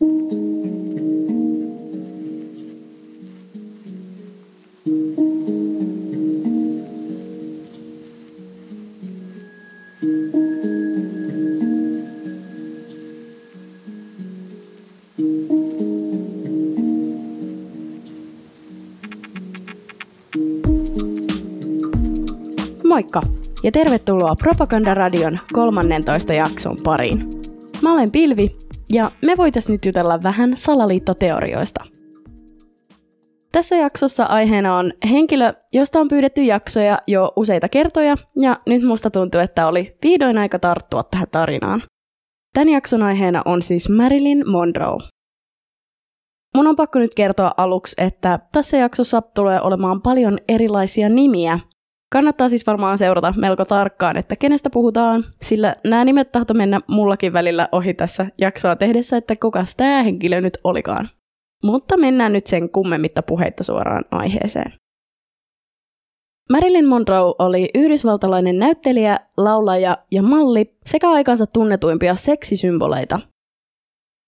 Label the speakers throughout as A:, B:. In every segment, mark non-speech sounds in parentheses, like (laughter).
A: Moikka ja tervetuloa Propagandaradion 13 jakson pariin. Mä olen Pilvi ja me voitais nyt jutella vähän salaliittoteorioista. Tässä jaksossa aiheena on henkilö, josta on pyydetty jaksoja jo useita kertoja ja nyt musta tuntuu, että oli vihdoin aika tarttua tähän tarinaan. Tämän jakson aiheena on siis Marilyn Monroe. Mun on pakko nyt kertoa aluksi, että tässä jaksossa tulee olemaan paljon erilaisia nimiä, Kannattaa siis varmaan seurata melko tarkkaan, että kenestä puhutaan, sillä nämä nimet tahto mennä mullakin välillä ohi tässä jaksoa tehdessä, että kuka tämä henkilö nyt olikaan. Mutta mennään nyt sen kummemmitta puheitta suoraan aiheeseen. Marilyn Monroe oli yhdysvaltalainen näyttelijä, laulaja ja malli sekä aikansa tunnetuimpia seksisymboleita.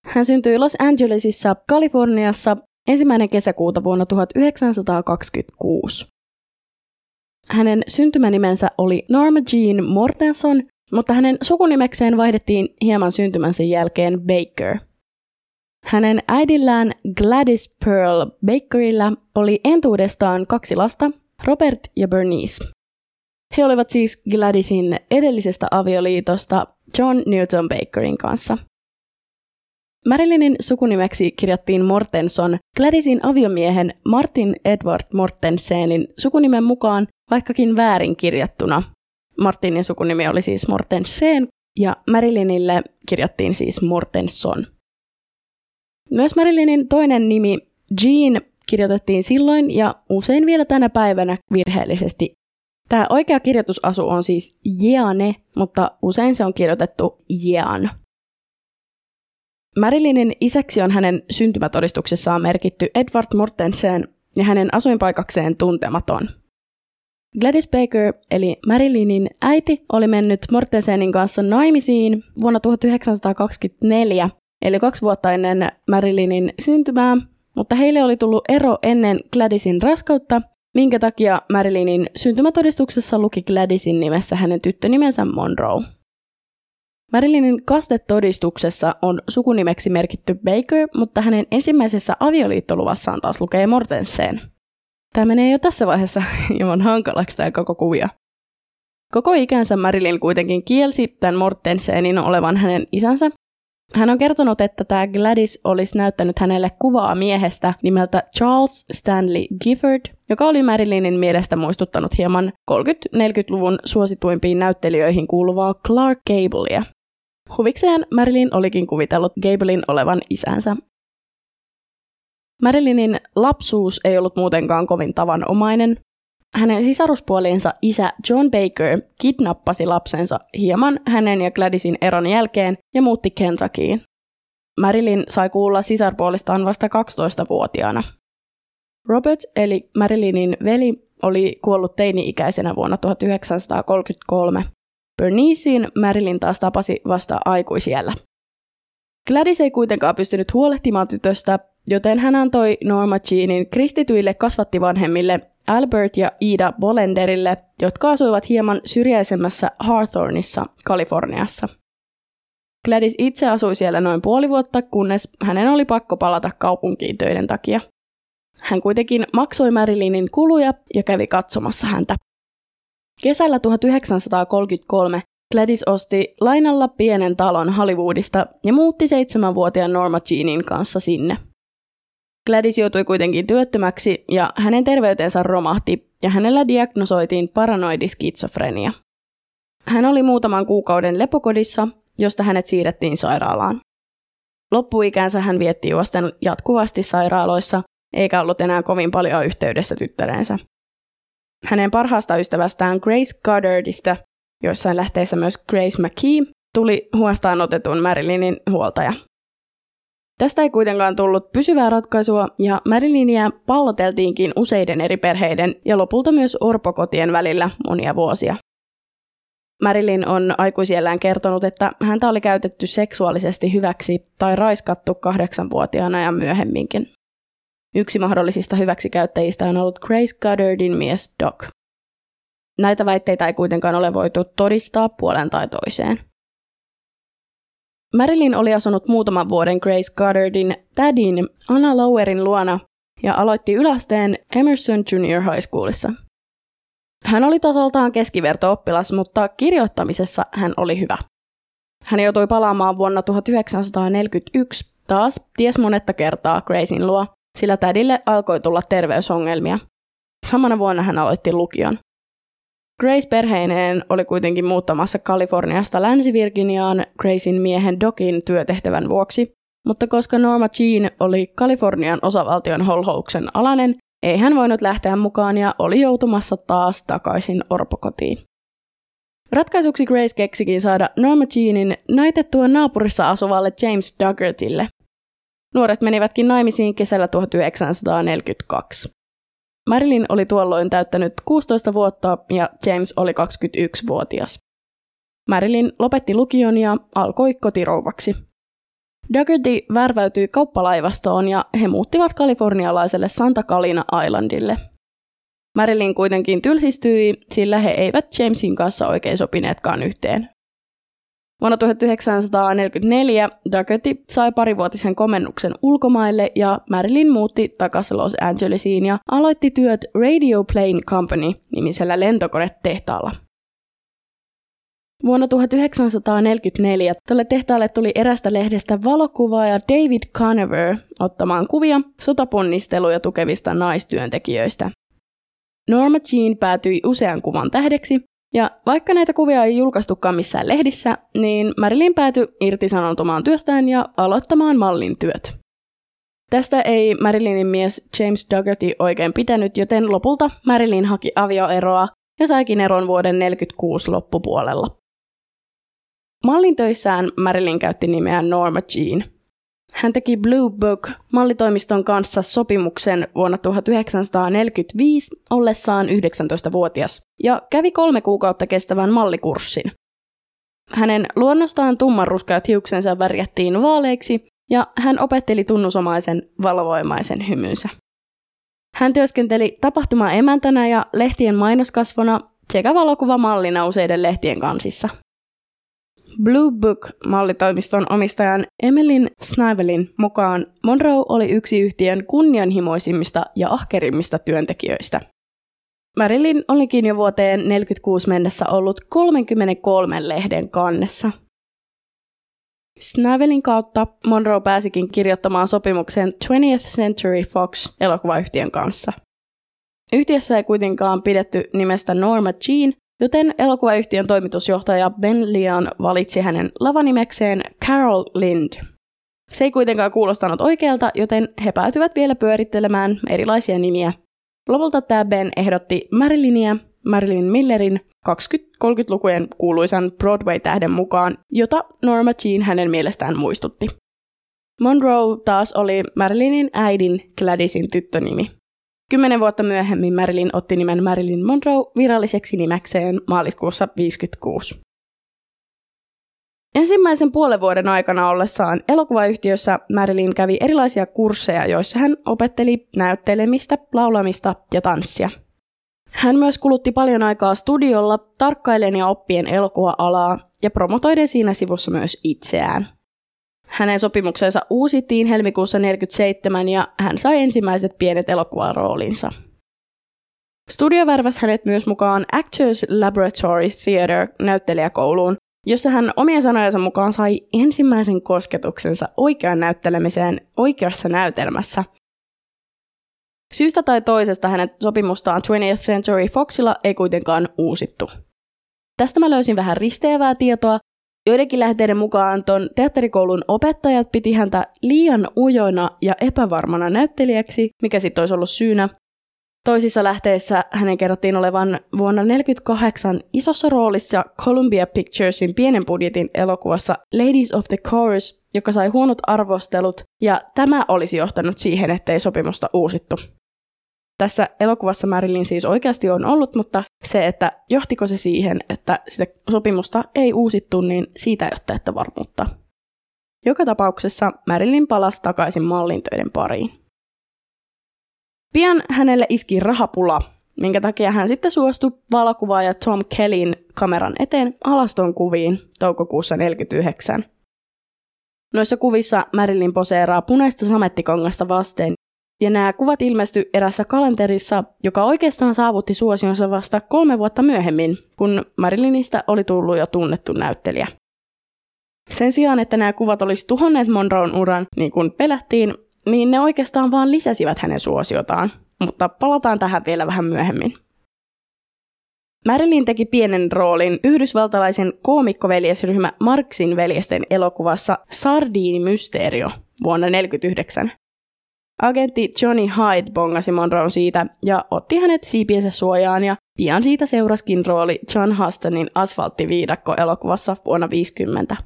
A: Hän syntyi Los Angelesissa, Kaliforniassa ensimmäinen kesäkuuta vuonna 1926. Hänen syntymänimensä oli Norma Jean Mortenson, mutta hänen sukunimekseen vaihdettiin hieman syntymänsä jälkeen Baker. Hänen äidillään Gladys Pearl Bakerilla oli entuudestaan kaksi lasta, Robert ja Bernice. He olivat siis Gladysin edellisestä avioliitosta John Newton Bakerin kanssa. Marilynin sukunimeksi kirjattiin Mortenson Gladysin aviomiehen Martin Edward Mortensenin sukunimen mukaan, vaikkakin väärin kirjattuna. Martinin sukunimi oli siis Mortensen ja Marilynille kirjattiin siis Mortenson. Myös Marilynin toinen nimi Jean kirjoitettiin silloin ja usein vielä tänä päivänä virheellisesti. Tämä oikea kirjoitusasu on siis Jeane, mutta usein se on kirjoitettu Jean. Marilynin isäksi on hänen syntymätodistuksessaan merkitty Edward Mortensen ja hänen asuinpaikakseen tuntematon. Gladys Baker, eli Marilynin äiti, oli mennyt Mortensenin kanssa naimisiin vuonna 1924, eli kaksi vuotta ennen Marilynin syntymää, mutta heille oli tullut ero ennen Gladysin raskautta, minkä takia Marilynin syntymätodistuksessa luki Gladysin nimessä hänen tyttönimensä Monroe. Marilynin kastetodistuksessa on sukunimeksi merkitty Baker, mutta hänen ensimmäisessä avioliittoluvassaan taas lukee Mortensen. Tämä menee jo tässä vaiheessa (laughs) hieman hankalaksi tämä koko kuvia. Koko ikänsä Marilyn kuitenkin kielsi tämän Mortensenin olevan hänen isänsä. Hän on kertonut, että tämä Gladys olisi näyttänyt hänelle kuvaa miehestä nimeltä Charles Stanley Gifford, joka oli Marilynin mielestä muistuttanut hieman 30-40-luvun suosituimpiin näyttelijöihin kuuluvaa Clark Gablea. Huvikseen Marilyn olikin kuvitellut Gablein olevan isänsä. Marilynin lapsuus ei ollut muutenkaan kovin tavanomainen. Hänen sisaruspuoliensa isä John Baker kidnappasi lapsensa hieman hänen ja Gladysin eron jälkeen ja muutti Kentuckyin. Marilyn sai kuulla sisarpuolistaan vasta 12-vuotiaana. Robert eli Marilynin veli oli kuollut teini-ikäisenä vuonna 1933. Bernicein Marilyn taas tapasi vasta aikuisiellä. Gladys ei kuitenkaan pystynyt huolehtimaan tytöstä, joten hän antoi Norma Jeanin kristityille kasvattivanhemmille Albert ja Ida Bolenderille, jotka asuivat hieman syrjäisemmässä Hawthorneissa, Kaliforniassa. Gladys itse asui siellä noin puoli vuotta, kunnes hänen oli pakko palata kaupunkiin töiden takia. Hän kuitenkin maksoi Marilynin kuluja ja kävi katsomassa häntä. Kesällä 1933 Gladys osti lainalla pienen talon Hollywoodista ja muutti seitsemänvuotiaan Norma Jeanin kanssa sinne. Gladys joutui kuitenkin työttömäksi ja hänen terveytensä romahti ja hänellä diagnosoitiin paranoidiskitsofrenia. Hän oli muutaman kuukauden lepokodissa, josta hänet siirrettiin sairaalaan. Loppuikänsä hän vietti juosten jatkuvasti sairaaloissa, eikä ollut enää kovin paljon yhteydessä tyttäreensä. Hänen parhaasta ystävästään Grace Goddardista, joissain lähteissä myös Grace McKee, tuli huostaan otetun Marilynin huoltaja. Tästä ei kuitenkaan tullut pysyvää ratkaisua ja Marilynia palloteltiinkin useiden eri perheiden ja lopulta myös orpokotien välillä monia vuosia. Marilyn on aikuisiellään kertonut, että häntä oli käytetty seksuaalisesti hyväksi tai raiskattu kahdeksanvuotiaana ja myöhemminkin. Yksi mahdollisista hyväksikäyttäjistä on ollut Grace Goddardin mies Doc. Näitä väitteitä ei kuitenkaan ole voitu todistaa puolen tai toiseen. Marilyn oli asunut muutaman vuoden Grace Goddardin tädin Anna Lowerin luona ja aloitti ylästeen Emerson Junior High Schoolissa. Hän oli tasoltaan keskiverto-oppilas, mutta kirjoittamisessa hän oli hyvä. Hän joutui palaamaan vuonna 1941 taas ties monetta kertaa Gracein luo, sillä tädille alkoi tulla terveysongelmia. Samana vuonna hän aloitti lukion. Grace perheineen oli kuitenkin muuttamassa Kaliforniasta Länsi-Virginiaan Gracein miehen Docin työtehtävän vuoksi, mutta koska Norma Jean oli Kalifornian osavaltion holhouksen alainen, ei hän voinut lähteä mukaan ja oli joutumassa taas takaisin orpokotiin. Ratkaisuksi Grace keksikin saada Norma Jeanin naitettua naapurissa asuvalle James Duggartille. Nuoret menivätkin naimisiin kesällä 1942. Marilyn oli tuolloin täyttänyt 16 vuotta ja James oli 21-vuotias. Marilyn lopetti lukion ja alkoi kotirouvaksi. Duggarty värväytyi kauppalaivastoon ja he muuttivat kalifornialaiselle Santa Calina Islandille. Marilyn kuitenkin tylsistyi, sillä he eivät Jamesin kanssa oikein sopineetkaan yhteen. Vuonna 1944 Duggarty sai parivuotisen komennuksen ulkomaille ja Marilyn muutti takaisin Los Angelesiin ja aloitti työt Radio Plane Company nimisellä lentokonetehtaalla. Vuonna 1944 tälle tehtaalle tuli erästä lehdestä valokuvaaja David Conover ottamaan kuvia sotaponnisteluja tukevista naistyöntekijöistä. Norma Jean päätyi usean kuvan tähdeksi ja vaikka näitä kuvia ei julkaistukaan missään lehdissä, niin Marilyn päätyi irtisanoutumaan työstään ja aloittamaan mallin työt. Tästä ei Marilynin mies James Dougherty oikein pitänyt, joten lopulta Marilyn haki avioeroa ja saikin eron vuoden 1946 loppupuolella. Mallin töissään Marilyn käytti nimeä Norma Jean – hän teki Blue Book mallitoimiston kanssa sopimuksen vuonna 1945 ollessaan 19-vuotias ja kävi kolme kuukautta kestävän mallikurssin. Hänen luonnostaan tummanruskeat hiuksensa värjättiin vaaleiksi ja hän opetteli tunnusomaisen valovoimaisen hymynsä. Hän työskenteli tapahtuma emäntänä ja lehtien mainoskasvona sekä valokuvamallina useiden lehtien kansissa. Blue Book-mallitoimiston omistajan Emelin Snivelin mukaan Monroe oli yksi yhtiön kunnianhimoisimmista ja ahkerimmista työntekijöistä. Marilyn olikin jo vuoteen 1946 mennessä ollut 33 lehden kannessa. Snivelin kautta Monroe pääsikin kirjoittamaan sopimuksen 20th Century Fox elokuvayhtiön kanssa. Yhtiössä ei kuitenkaan pidetty nimestä Norma Jean, joten elokuvayhtiön toimitusjohtaja Ben Leon valitsi hänen lavanimekseen Carol Lind. Se ei kuitenkaan kuulostanut oikealta, joten he päätyvät vielä pyörittelemään erilaisia nimiä. Lopulta tämä Ben ehdotti Marilynia Marilyn Millerin 20-30-lukujen kuuluisan Broadway-tähden mukaan, jota Norma Jean hänen mielestään muistutti. Monroe taas oli Marilynin äidin Gladysin tyttönimi. Kymmenen vuotta myöhemmin Marilyn otti nimen Marilyn Monroe viralliseksi nimekseen maaliskuussa 1956. Ensimmäisen puolen vuoden aikana ollessaan elokuvayhtiössä Marilyn kävi erilaisia kursseja, joissa hän opetteli näyttelemistä, laulamista ja tanssia. Hän myös kulutti paljon aikaa studiolla tarkkailen ja oppien elokuva-alaa ja promotoiden siinä sivussa myös itseään. Hänen sopimuksensa uusittiin helmikuussa 1947 ja hän sai ensimmäiset pienet elokuvaroolinsa. Studio värväsi hänet myös mukaan Actors Laboratory Theatre näyttelijäkouluun, jossa hän omien sanojensa mukaan sai ensimmäisen kosketuksensa oikean näyttelemiseen oikeassa näytelmässä. Syystä tai toisesta hänen sopimustaan 20th Century Foxilla ei kuitenkaan uusittu. Tästä mä löysin vähän risteävää tietoa, Joidenkin lähteiden mukaan ton teatterikoulun opettajat piti häntä liian ujona ja epävarmana näyttelijäksi, mikä sitten olisi ollut syynä. Toisissa lähteissä hänen kerrottiin olevan vuonna 1948 isossa roolissa Columbia Picturesin pienen budjetin elokuvassa Ladies of the Chorus, joka sai huonot arvostelut, ja tämä olisi johtanut siihen, ettei sopimusta uusittu. Tässä elokuvassa Marilyn siis oikeasti on ollut, mutta se, että johtiko se siihen, että sitä sopimusta ei uusittu, niin siitä ei ole täyttä varmuutta. Joka tapauksessa Marilyn palasi takaisin mallintöiden pariin. Pian hänelle iski rahapula, minkä takia hän sitten suostui valokuvaaja Tom Kellyn kameran eteen alaston kuviin toukokuussa 1949. Noissa kuvissa Marilyn poseeraa punaista samettikongasta vasten, ja nämä kuvat ilmestyi erässä kalenterissa, joka oikeastaan saavutti suosionsa vasta kolme vuotta myöhemmin, kun Marilynistä oli tullut jo tunnettu näyttelijä. Sen sijaan, että nämä kuvat olisi tuhonneet Monroon uran, niin kuin pelättiin, niin ne oikeastaan vaan lisäsivät hänen suosiotaan, mutta palataan tähän vielä vähän myöhemmin. Marilyn teki pienen roolin yhdysvaltalaisen koomikkoveljesryhmä Marksin veljesten elokuvassa Sardiini Mysteerio vuonna 1949. Agentti Johnny Hyde bongasi Monroon siitä ja otti hänet siipiensä suojaan ja pian siitä seuraskin rooli John Hustonin asfalttiviidakko-elokuvassa vuonna 50.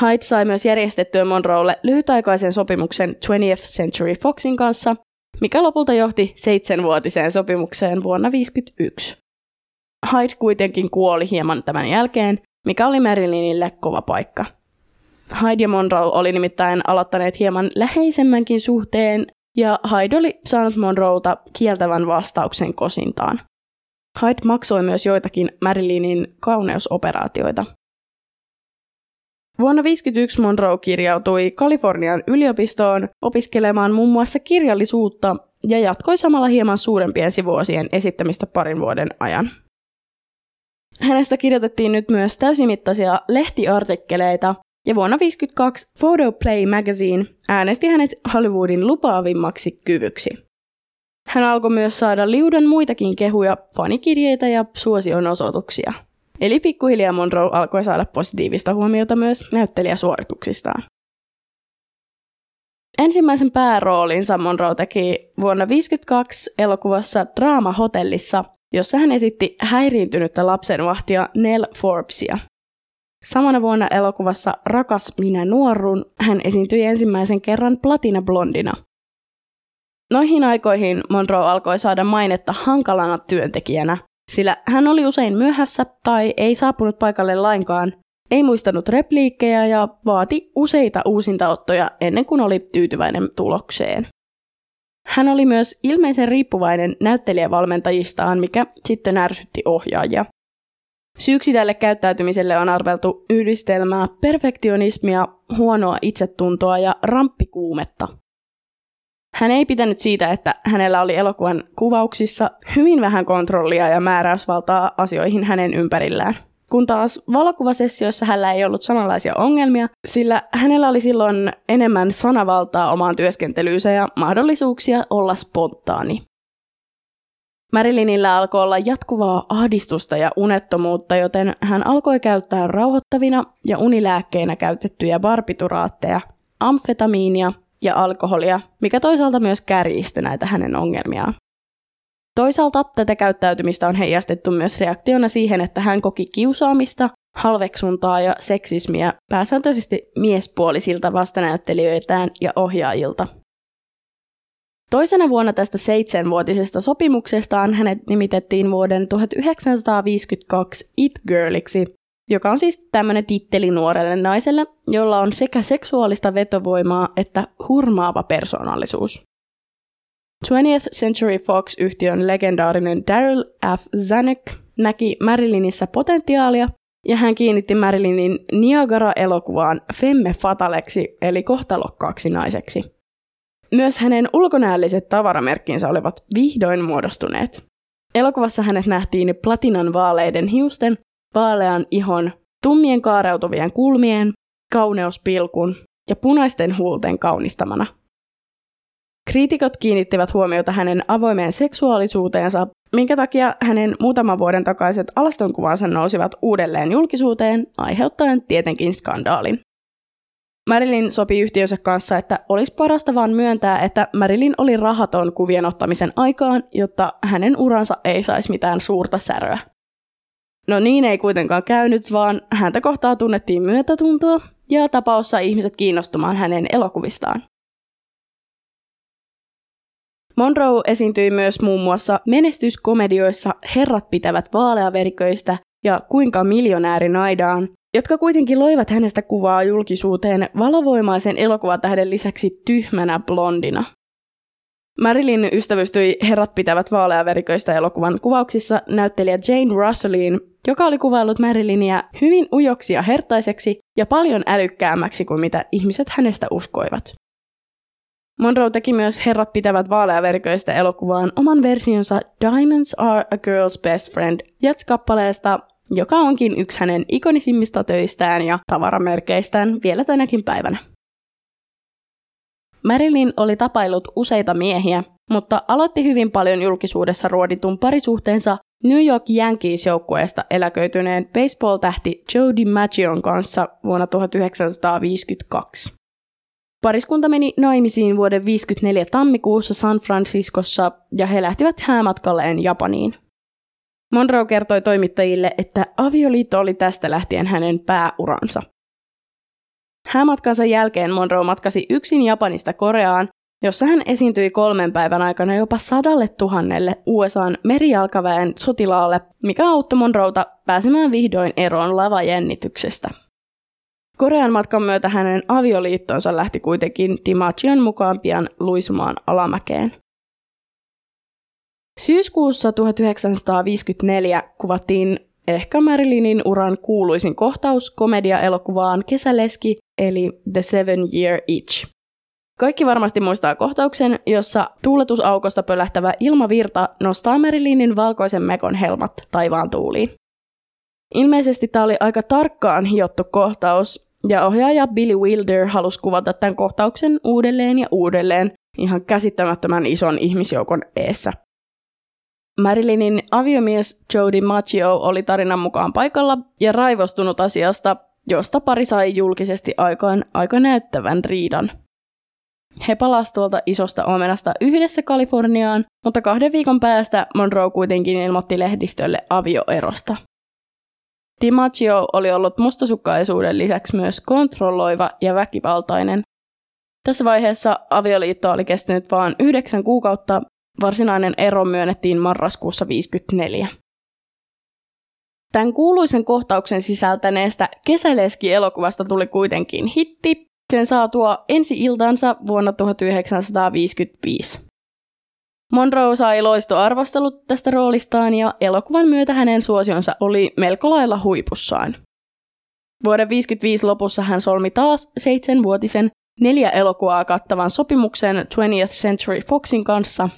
A: Hyde sai myös järjestettyä Monroelle lyhytaikaisen sopimuksen 20th Century Foxin kanssa, mikä lopulta johti seitsemänvuotiseen sopimukseen vuonna 1951. Hyde kuitenkin kuoli hieman tämän jälkeen, mikä oli Marilynille kova paikka. Hyde ja Monroe oli nimittäin aloittaneet hieman läheisemmänkin suhteen, ja Hyde oli saanut Monroeta kieltävän vastauksen kosintaan. Hyde maksoi myös joitakin Marilynin kauneusoperaatioita. Vuonna 1951 Monroe kirjautui Kalifornian yliopistoon opiskelemaan muun muassa kirjallisuutta ja jatkoi samalla hieman suurempien sivuosien esittämistä parin vuoden ajan. Hänestä kirjoitettiin nyt myös täysimittaisia lehtiartikkeleita, ja vuonna 1952 Photo Play Magazine äänesti hänet Hollywoodin lupaavimmaksi kyvyksi. Hän alkoi myös saada liudan muitakin kehuja, fanikirjeitä ja suosionosoituksia. Eli pikkuhiljaa Monroe alkoi saada positiivista huomiota myös näyttelijäsuorituksistaan. Ensimmäisen pääroolinsa Monroe teki vuonna 1952 elokuvassa Draama Hotellissa, jossa hän esitti häiriintynyttä lapsenvahtia Nell Forbesia. Samana vuonna elokuvassa Rakas minä nuorun hän esiintyi ensimmäisen kerran Platina Blondina. Noihin aikoihin Monroe alkoi saada mainetta hankalana työntekijänä, sillä hän oli usein myöhässä tai ei saapunut paikalle lainkaan, ei muistanut repliikkejä ja vaati useita uusintaottoja ennen kuin oli tyytyväinen tulokseen. Hän oli myös ilmeisen riippuvainen näyttelijävalmentajistaan, mikä sitten ärsytti ohjaajia. Syyksi tälle käyttäytymiselle on arveltu yhdistelmää perfektionismia, huonoa itsetuntoa ja ramppikuumetta. Hän ei pitänyt siitä, että hänellä oli elokuvan kuvauksissa hyvin vähän kontrollia ja määräysvaltaa asioihin hänen ympärillään. Kun taas valokuvasessioissa hänellä ei ollut samanlaisia ongelmia, sillä hänellä oli silloin enemmän sanavaltaa omaan työskentelyynsä ja mahdollisuuksia olla spontaani. Marilynillä alkoi olla jatkuvaa ahdistusta ja unettomuutta, joten hän alkoi käyttää rauhoittavina ja unilääkkeinä käytettyjä barbituraatteja, amfetamiinia ja alkoholia, mikä toisaalta myös kärjisti näitä hänen ongelmiaan. Toisaalta tätä käyttäytymistä on heijastettu myös reaktiona siihen, että hän koki kiusaamista, halveksuntaa ja seksismiä pääsääntöisesti miespuolisilta vastanäyttelijöiltään ja ohjaajilta – Toisena vuonna tästä seitsemänvuotisesta sopimuksestaan hänet nimitettiin vuoden 1952 It Girliksi, joka on siis tämmöinen titteli nuorelle naiselle, jolla on sekä seksuaalista vetovoimaa että hurmaava persoonallisuus. 20th Century Fox-yhtiön legendaarinen Daryl F. Zanuck näki Marilynissä potentiaalia ja hän kiinnitti Marilynin Niagara-elokuvaan femme fataleksi eli kohtalokkaaksi naiseksi. Myös hänen ulkonäölliset tavaramerkkinsä olivat vihdoin muodostuneet. Elokuvassa hänet nähtiin platinan vaaleiden hiusten, vaalean ihon, tummien kaareutuvien kulmien, kauneuspilkun ja punaisten huulten kaunistamana. Kriitikot kiinnittivät huomiota hänen avoimeen seksuaalisuuteensa, minkä takia hänen muutaman vuoden takaiset alastonkuvansa nousivat uudelleen julkisuuteen, aiheuttaen tietenkin skandaalin. Marilyn sopi yhtiönsä kanssa, että olisi parasta vaan myöntää, että Marilyn oli rahaton kuvien ottamisen aikaan, jotta hänen uransa ei saisi mitään suurta säröä. No niin ei kuitenkaan käynyt, vaan häntä kohtaa tunnettiin myötätuntoa ja tapaus sai ihmiset kiinnostumaan hänen elokuvistaan. Monroe esiintyi myös muun muassa menestyskomedioissa Herrat pitävät vaaleaveriköistä ja Kuinka miljonääri naidaan, jotka kuitenkin loivat hänestä kuvaa julkisuuteen valovoimaisen elokuvatähden lisäksi tyhmänä blondina. Marilyn ystävystyi Herrat pitävät vaaleaveriköistä elokuvan kuvauksissa näyttelijä Jane Russelliin, joka oli kuvaillut Marilynia hyvin ujoksi ja hertaiseksi ja paljon älykkäämmäksi kuin mitä ihmiset hänestä uskoivat. Monroe teki myös Herrat pitävät vaaleaveriköistä elokuvaan oman versionsa Diamonds are a girl's best friend Jets-kappaleesta, joka onkin yksi hänen ikonisimmista töistään ja tavaramerkeistään vielä tänäkin päivänä. Marilyn oli tapailut useita miehiä, mutta aloitti hyvin paljon julkisuudessa ruoditun parisuhteensa New York Yankees-joukkueesta eläköityneen baseball-tähti Joe DiMaggion kanssa vuonna 1952. Pariskunta meni naimisiin vuoden 54 tammikuussa San Franciscossa ja he lähtivät häämatkalleen Japaniin. Monroe kertoi toimittajille, että avioliitto oli tästä lähtien hänen pääuransa. Häämatkansa jälkeen Monroe matkasi yksin Japanista Koreaan, jossa hän esiintyi kolmen päivän aikana jopa sadalle tuhannelle USAn merijalkaväen sotilaalle, mikä auttoi Monroeta pääsemään vihdoin eroon lavajännityksestä. Korean matkan myötä hänen avioliittonsa lähti kuitenkin DiMaggion mukaan pian luisumaan alamäkeen. Syyskuussa 1954 kuvattiin ehkä Marilynin uran kuuluisin kohtaus komedia-elokuvaan Kesäleski eli The Seven Year Itch. Kaikki varmasti muistaa kohtauksen, jossa tuuletusaukosta pölähtävä ilmavirta nostaa Marilynin valkoisen mekon helmat taivaan tuuliin. Ilmeisesti tämä oli aika tarkkaan hiottu kohtaus, ja ohjaaja Billy Wilder halusi kuvata tämän kohtauksen uudelleen ja uudelleen ihan käsittämättömän ison ihmisjoukon eessä. Marilynin aviomies Jody Maggio oli tarinan mukaan paikalla ja raivostunut asiasta, josta pari sai julkisesti aikaan aika näyttävän riidan. He palasivat tuolta isosta omenasta yhdessä Kaliforniaan, mutta kahden viikon päästä Monroe kuitenkin ilmoitti lehdistölle avioerosta. DiMaggio oli ollut mustasukkaisuuden lisäksi myös kontrolloiva ja väkivaltainen. Tässä vaiheessa avioliitto oli kestänyt vain yhdeksän kuukautta, varsinainen ero myönnettiin marraskuussa 54. Tämän kuuluisen kohtauksen sisältäneestä Kesäleski-elokuvasta tuli kuitenkin hitti, sen saatua ensi-iltansa vuonna 1955. Monroe sai loistoarvostelut tästä roolistaan ja elokuvan myötä hänen suosionsa oli melko lailla huipussaan. Vuoden 1955 lopussa hän solmi taas seitsemänvuotisen neljä elokuvaa kattavan sopimuksen 20th Century Foxin kanssa.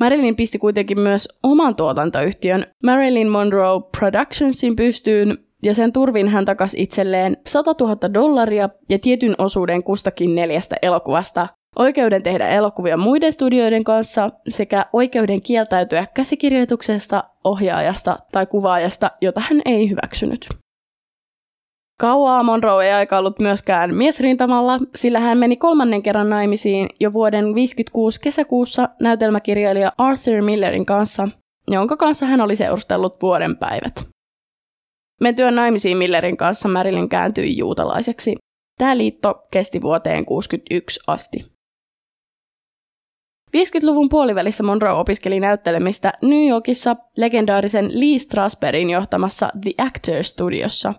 A: Marilyn pisti kuitenkin myös oman tuotantoyhtiön Marilyn Monroe Productionsin pystyyn ja sen turvin hän takasi itselleen 100 000 dollaria ja tietyn osuuden kustakin neljästä elokuvasta, oikeuden tehdä elokuvia muiden studioiden kanssa sekä oikeuden kieltäytyä käsikirjoituksesta, ohjaajasta tai kuvaajasta, jota hän ei hyväksynyt. Kauaa Monroe ei aika ollut myöskään miesrintamalla, sillä hän meni kolmannen kerran naimisiin jo vuoden 1956 kesäkuussa näytelmäkirjailija Arthur Millerin kanssa, jonka kanssa hän oli seurustellut vuoden päivät. Mentyön naimisiin Millerin kanssa Marilyn kääntyi juutalaiseksi. Tämä liitto kesti vuoteen 61 asti. 50-luvun puolivälissä Monroe opiskeli näyttelemistä New Yorkissa legendaarisen Lee Strasbergin johtamassa The Actors Studiossa.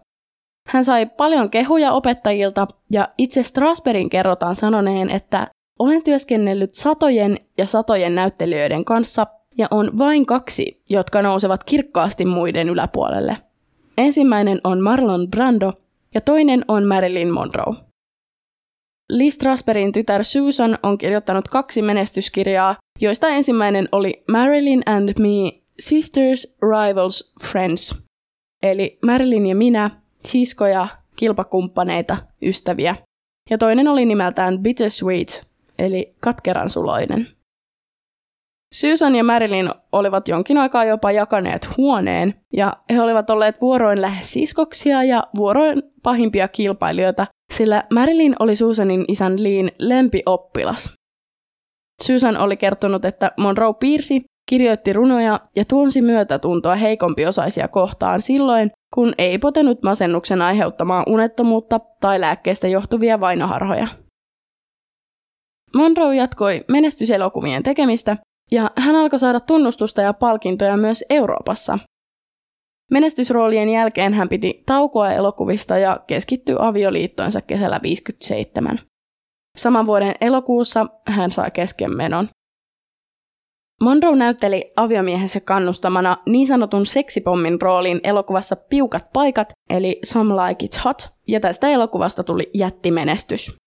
A: Hän sai paljon kehuja opettajilta ja itse Strasbergin kerrotaan sanoneen, että olen työskennellyt satojen ja satojen näyttelijöiden kanssa ja on vain kaksi, jotka nousevat kirkkaasti muiden yläpuolelle. Ensimmäinen on Marlon Brando ja toinen on Marilyn Monroe. Lee Strasbergin tytär Susan on kirjoittanut kaksi menestyskirjaa, joista ensimmäinen oli Marilyn and Me, Sisters, Rivals, Friends. Eli Marilyn ja minä, siskoja, kilpakumppaneita, ystäviä. Ja toinen oli nimeltään Bittersweet, eli katkeran suloinen. Susan ja Marilyn olivat jonkin aikaa jopa jakaneet huoneen, ja he olivat olleet vuoroin lähes siskoksia ja vuoroin pahimpia kilpailijoita, sillä Marilyn oli Susanin isän Liin lempioppilas. Susan oli kertonut, että Monroe piirsi, kirjoitti runoja ja tunsi myötätuntoa heikompiosaisia kohtaan silloin, kun ei potenut masennuksen aiheuttamaa unettomuutta tai lääkkeestä johtuvia vainoharhoja. Monroe jatkoi menestyselokuvien tekemistä Ja hän alkoi saada tunnustusta ja palkintoja myös Euroopassa. Menestysroolien jälkeen hän piti taukoa elokuvista ja keskittyi avioliittoinsa kesällä 57. Saman vuoden elokuussa hän sai keskenmenon. Monroe näytteli aviomiehensä kannustamana niin sanotun seksipommin roolin elokuvassa Piukat paikat, eli Some Like It Hot, ja tästä elokuvasta tuli jättimenestys.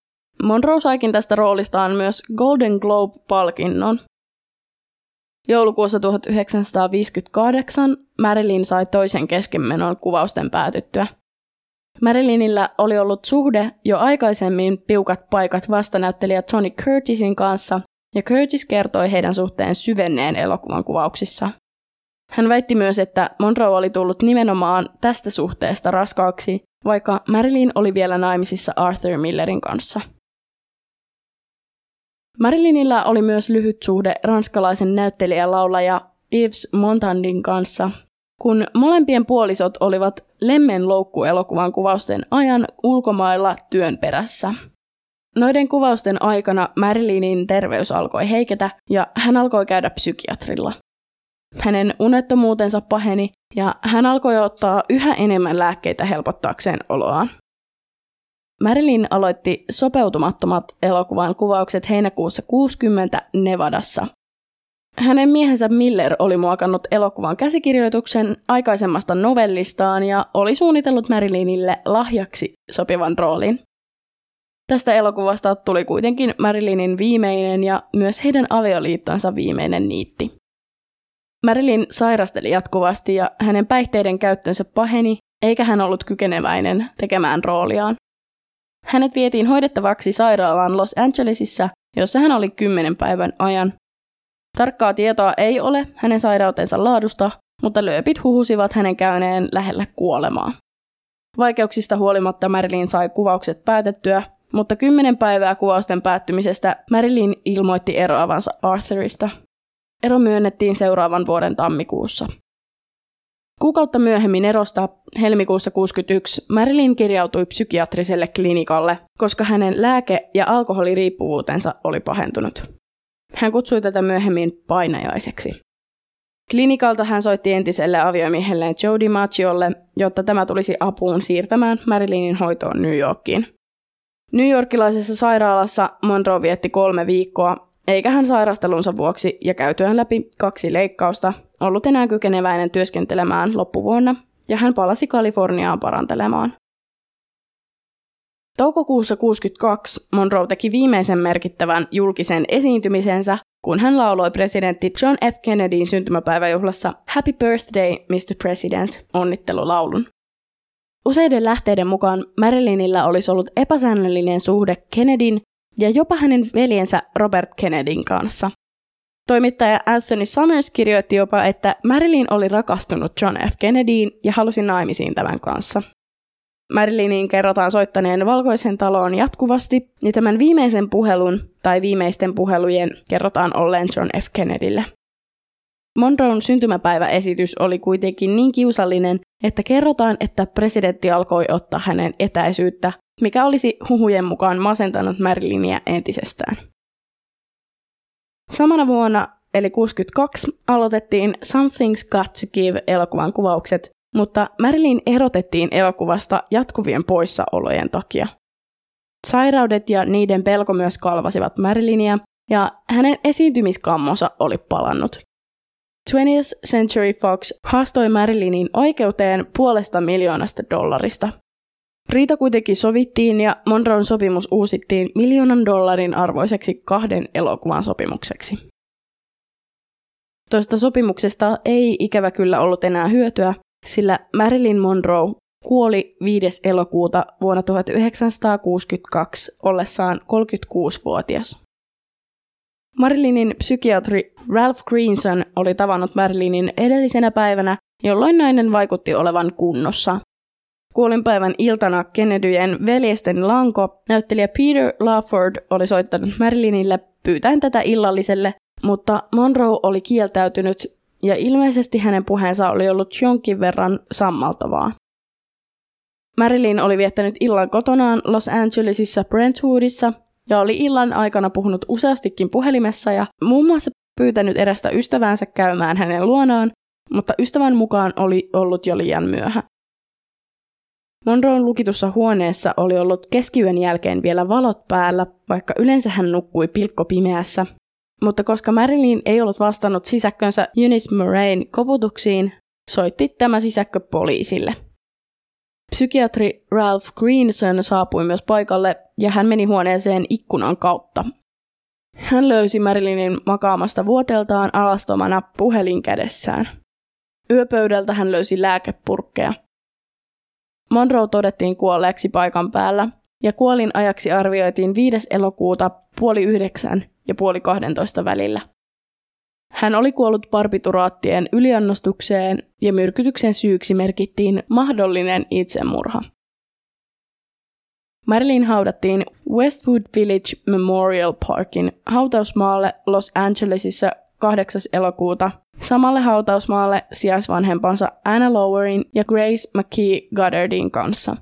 A: Monroe saikin tästä roolistaan myös Golden Globe-palkinnon. Joulukuussa 1958 Marilyn sai toisen keskenmenon kuvausten päätyttyä. Marilynillä oli ollut suhde jo aikaisemmin piukat paikat vastanäyttelijä Tony Curtisin kanssa, ja Curtis kertoi heidän suhteen syvenneen elokuvan kuvauksissa. Hän väitti myös, että Monroe oli tullut nimenomaan tästä suhteesta raskaaksi, vaikka Marilyn oli vielä naimisissa Arthur Millerin kanssa. Marilynillä oli myös lyhyt suhde ranskalaisen näyttelijä-laulaja Yves Montandin kanssa, kun molempien puolisot olivat Lemmen loukku-elokuvan kuvausten ajan ulkomailla työn perässä. Noiden kuvausten aikana Marilynin terveys alkoi heiketä ja hän alkoi käydä psykiatrilla. Hänen unettomuutensa paheni ja hän alkoi ottaa yhä enemmän lääkkeitä helpottaakseen oloaan. Marilyn aloitti sopeutumattomat elokuvan kuvaukset heinäkuussa 60 Nevadassa. Hänen miehensä Miller oli muokannut elokuvan käsikirjoituksen aikaisemmasta novellistaan ja oli suunnitellut Marilynille lahjaksi sopivan roolin. Tästä elokuvasta tuli kuitenkin Marilynin viimeinen ja myös heidän avioliittonsa viimeinen niitti. Marilyn sairasteli jatkuvasti ja hänen päihteiden käyttönsä paheni, eikä hän ollut kykeneväinen tekemään rooliaan. Hänet vietiin hoidettavaksi sairaalaan Los Angelesissa, jossa hän oli kymmenen päivän ajan. Tarkkaa tietoa ei ole hänen sairautensa laadusta, mutta lööpit huhusivat hänen käyneen lähellä kuolemaa. Vaikeuksista huolimatta Marilyn sai kuvaukset päätettyä, mutta kymmenen päivää kuvausten päättymisestä Marilyn ilmoitti eroavansa Arthurista. Ero myönnettiin seuraavan vuoden tammikuussa. Kuukautta myöhemmin erosta, helmikuussa 61, Marilyn kirjautui psykiatriselle klinikalle, koska hänen lääke- ja alkoholiriippuvuutensa oli pahentunut. Hän kutsui tätä myöhemmin painajaiseksi. Klinikalta hän soitti entiselle aviomiehelleen Joe DiMaggiolle, jotta tämä tulisi apuun siirtämään Marilynin hoitoon New Yorkiin. New Yorkilaisessa sairaalassa Monroe vietti kolme viikkoa, eikä hän sairastelunsa vuoksi ja käytyään läpi kaksi leikkausta ollut enää kykeneväinen työskentelemään loppuvuonna, ja hän palasi Kaliforniaan parantelemaan. Toukokuussa 62 Monroe teki viimeisen merkittävän julkisen esiintymisensä, kun hän lauloi presidentti John F. Kennedyn syntymäpäiväjuhlassa Happy Birthday, Mr. President onnittelulaulun. Useiden lähteiden mukaan Marilynillä olisi ollut epäsäännöllinen suhde Kennedyn ja jopa hänen veljensä Robert Kennedyn kanssa. Toimittaja Anthony Summers kirjoitti jopa, että Marilyn oli rakastunut John F. Kennedyin ja halusi naimisiin tämän kanssa. Marilynin kerrotaan soittaneen valkoisen taloon jatkuvasti, ja tämän viimeisen puhelun tai viimeisten puhelujen kerrotaan olleen John F. Kennedylle. Monroon syntymäpäiväesitys oli kuitenkin niin kiusallinen, että kerrotaan, että presidentti alkoi ottaa hänen etäisyyttä, mikä olisi huhujen mukaan masentanut Marilynia entisestään. Samana vuonna, eli 62, aloitettiin Something's Got to Give elokuvan kuvaukset, mutta Marilyn erotettiin elokuvasta jatkuvien poissaolojen takia. Sairaudet ja niiden pelko myös kalvasivat Marilynia, ja hänen esiintymiskammonsa oli palannut. 20th Century Fox haastoi Marilynin oikeuteen puolesta miljoonasta dollarista. Riita kuitenkin sovittiin ja Monroon sopimus uusittiin miljoonan dollarin arvoiseksi kahden elokuvan sopimukseksi. Toista sopimuksesta ei ikävä kyllä ollut enää hyötyä, sillä Marilyn Monroe kuoli 5. elokuuta vuonna 1962 ollessaan 36-vuotias. Marilynin psykiatri Ralph Greenson oli tavannut Marilynin edellisenä päivänä, jolloin nainen vaikutti olevan kunnossa. Kuolinpäivän iltana Kennedyjen veljesten lanko näyttelijä Peter Lawford oli soittanut Marilynille pyytäen tätä illalliselle, mutta Monroe oli kieltäytynyt ja ilmeisesti hänen puheensa oli ollut jonkin verran sammaltavaa. Marilyn oli viettänyt illan kotonaan Los Angelesissa Brentwoodissa ja oli illan aikana puhunut useastikin puhelimessa ja muun muassa pyytänyt erästä ystäväänsä käymään hänen luonaan, mutta ystävän mukaan oli ollut jo liian myöhä. Monroon lukitussa huoneessa oli ollut keskiyön jälkeen vielä valot päällä, vaikka yleensä hän nukkui pilkkopimeässä. Mutta koska Marilyn ei ollut vastannut sisäkkönsä Eunice Moraine koputuksiin, soitti tämä sisäkkö poliisille. Psykiatri Ralph Greenson saapui myös paikalle ja hän meni huoneeseen ikkunan kautta. Hän löysi Marilynin makaamasta vuoteltaan alastomana puhelin kädessään. Yöpöydältä hän löysi lääkepurkkeja. Monroe todettiin kuolleeksi paikan päällä, ja kuolin ajaksi arvioitiin 5. elokuuta puoli yhdeksän ja puoli 12 välillä. Hän oli kuollut barbituraattien yliannostukseen ja myrkytyksen syyksi merkittiin mahdollinen itsemurha. Marilyn haudattiin Westwood Village Memorial Parkin hautausmaalle Los Angelesissa 8. elokuuta samalle hautausmaalle sijaisvanhempansa Anna Lowerin ja Grace McKee Goddardin kanssa.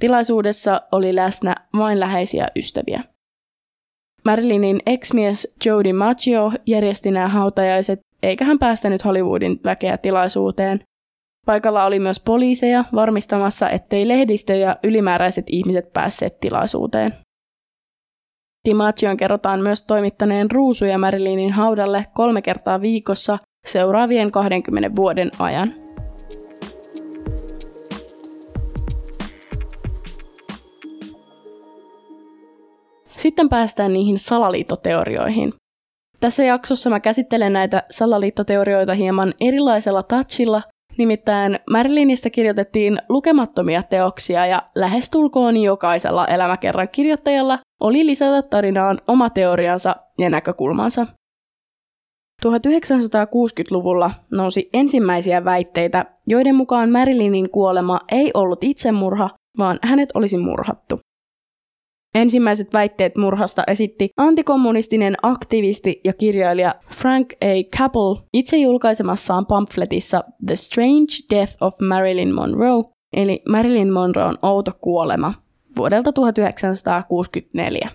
A: Tilaisuudessa oli läsnä vain läheisiä ystäviä. Marilynin ex-mies Jody Maggio järjesti nämä hautajaiset, eikä hän päästänyt Hollywoodin väkeä tilaisuuteen. Paikalla oli myös poliiseja varmistamassa, ettei lehdistö ja ylimääräiset ihmiset päässeet tilaisuuteen. DiMaggion kerrotaan myös toimittaneen ruusuja Marilynin haudalle kolme kertaa viikossa seuraavien 20 vuoden ajan. Sitten päästään niihin salaliittoteorioihin. Tässä jaksossa mä käsittelen näitä salaliittoteorioita hieman erilaisella touchilla, nimittäin Marilynistä kirjoitettiin lukemattomia teoksia ja lähestulkoon jokaisella elämäkerran kirjoittajalla oli lisätä tarinaan oma teoriansa ja näkökulmansa. 1960-luvulla nousi ensimmäisiä väitteitä, joiden mukaan Marilynin kuolema ei ollut itsemurha, vaan hänet olisi murhattu. Ensimmäiset väitteet murhasta esitti antikommunistinen aktivisti ja kirjailija Frank A. Capel itse julkaisemassaan pamfletissa The Strange Death of Marilyn Monroe, eli Marilyn Monroen outo kuolema, vuodelta 1964.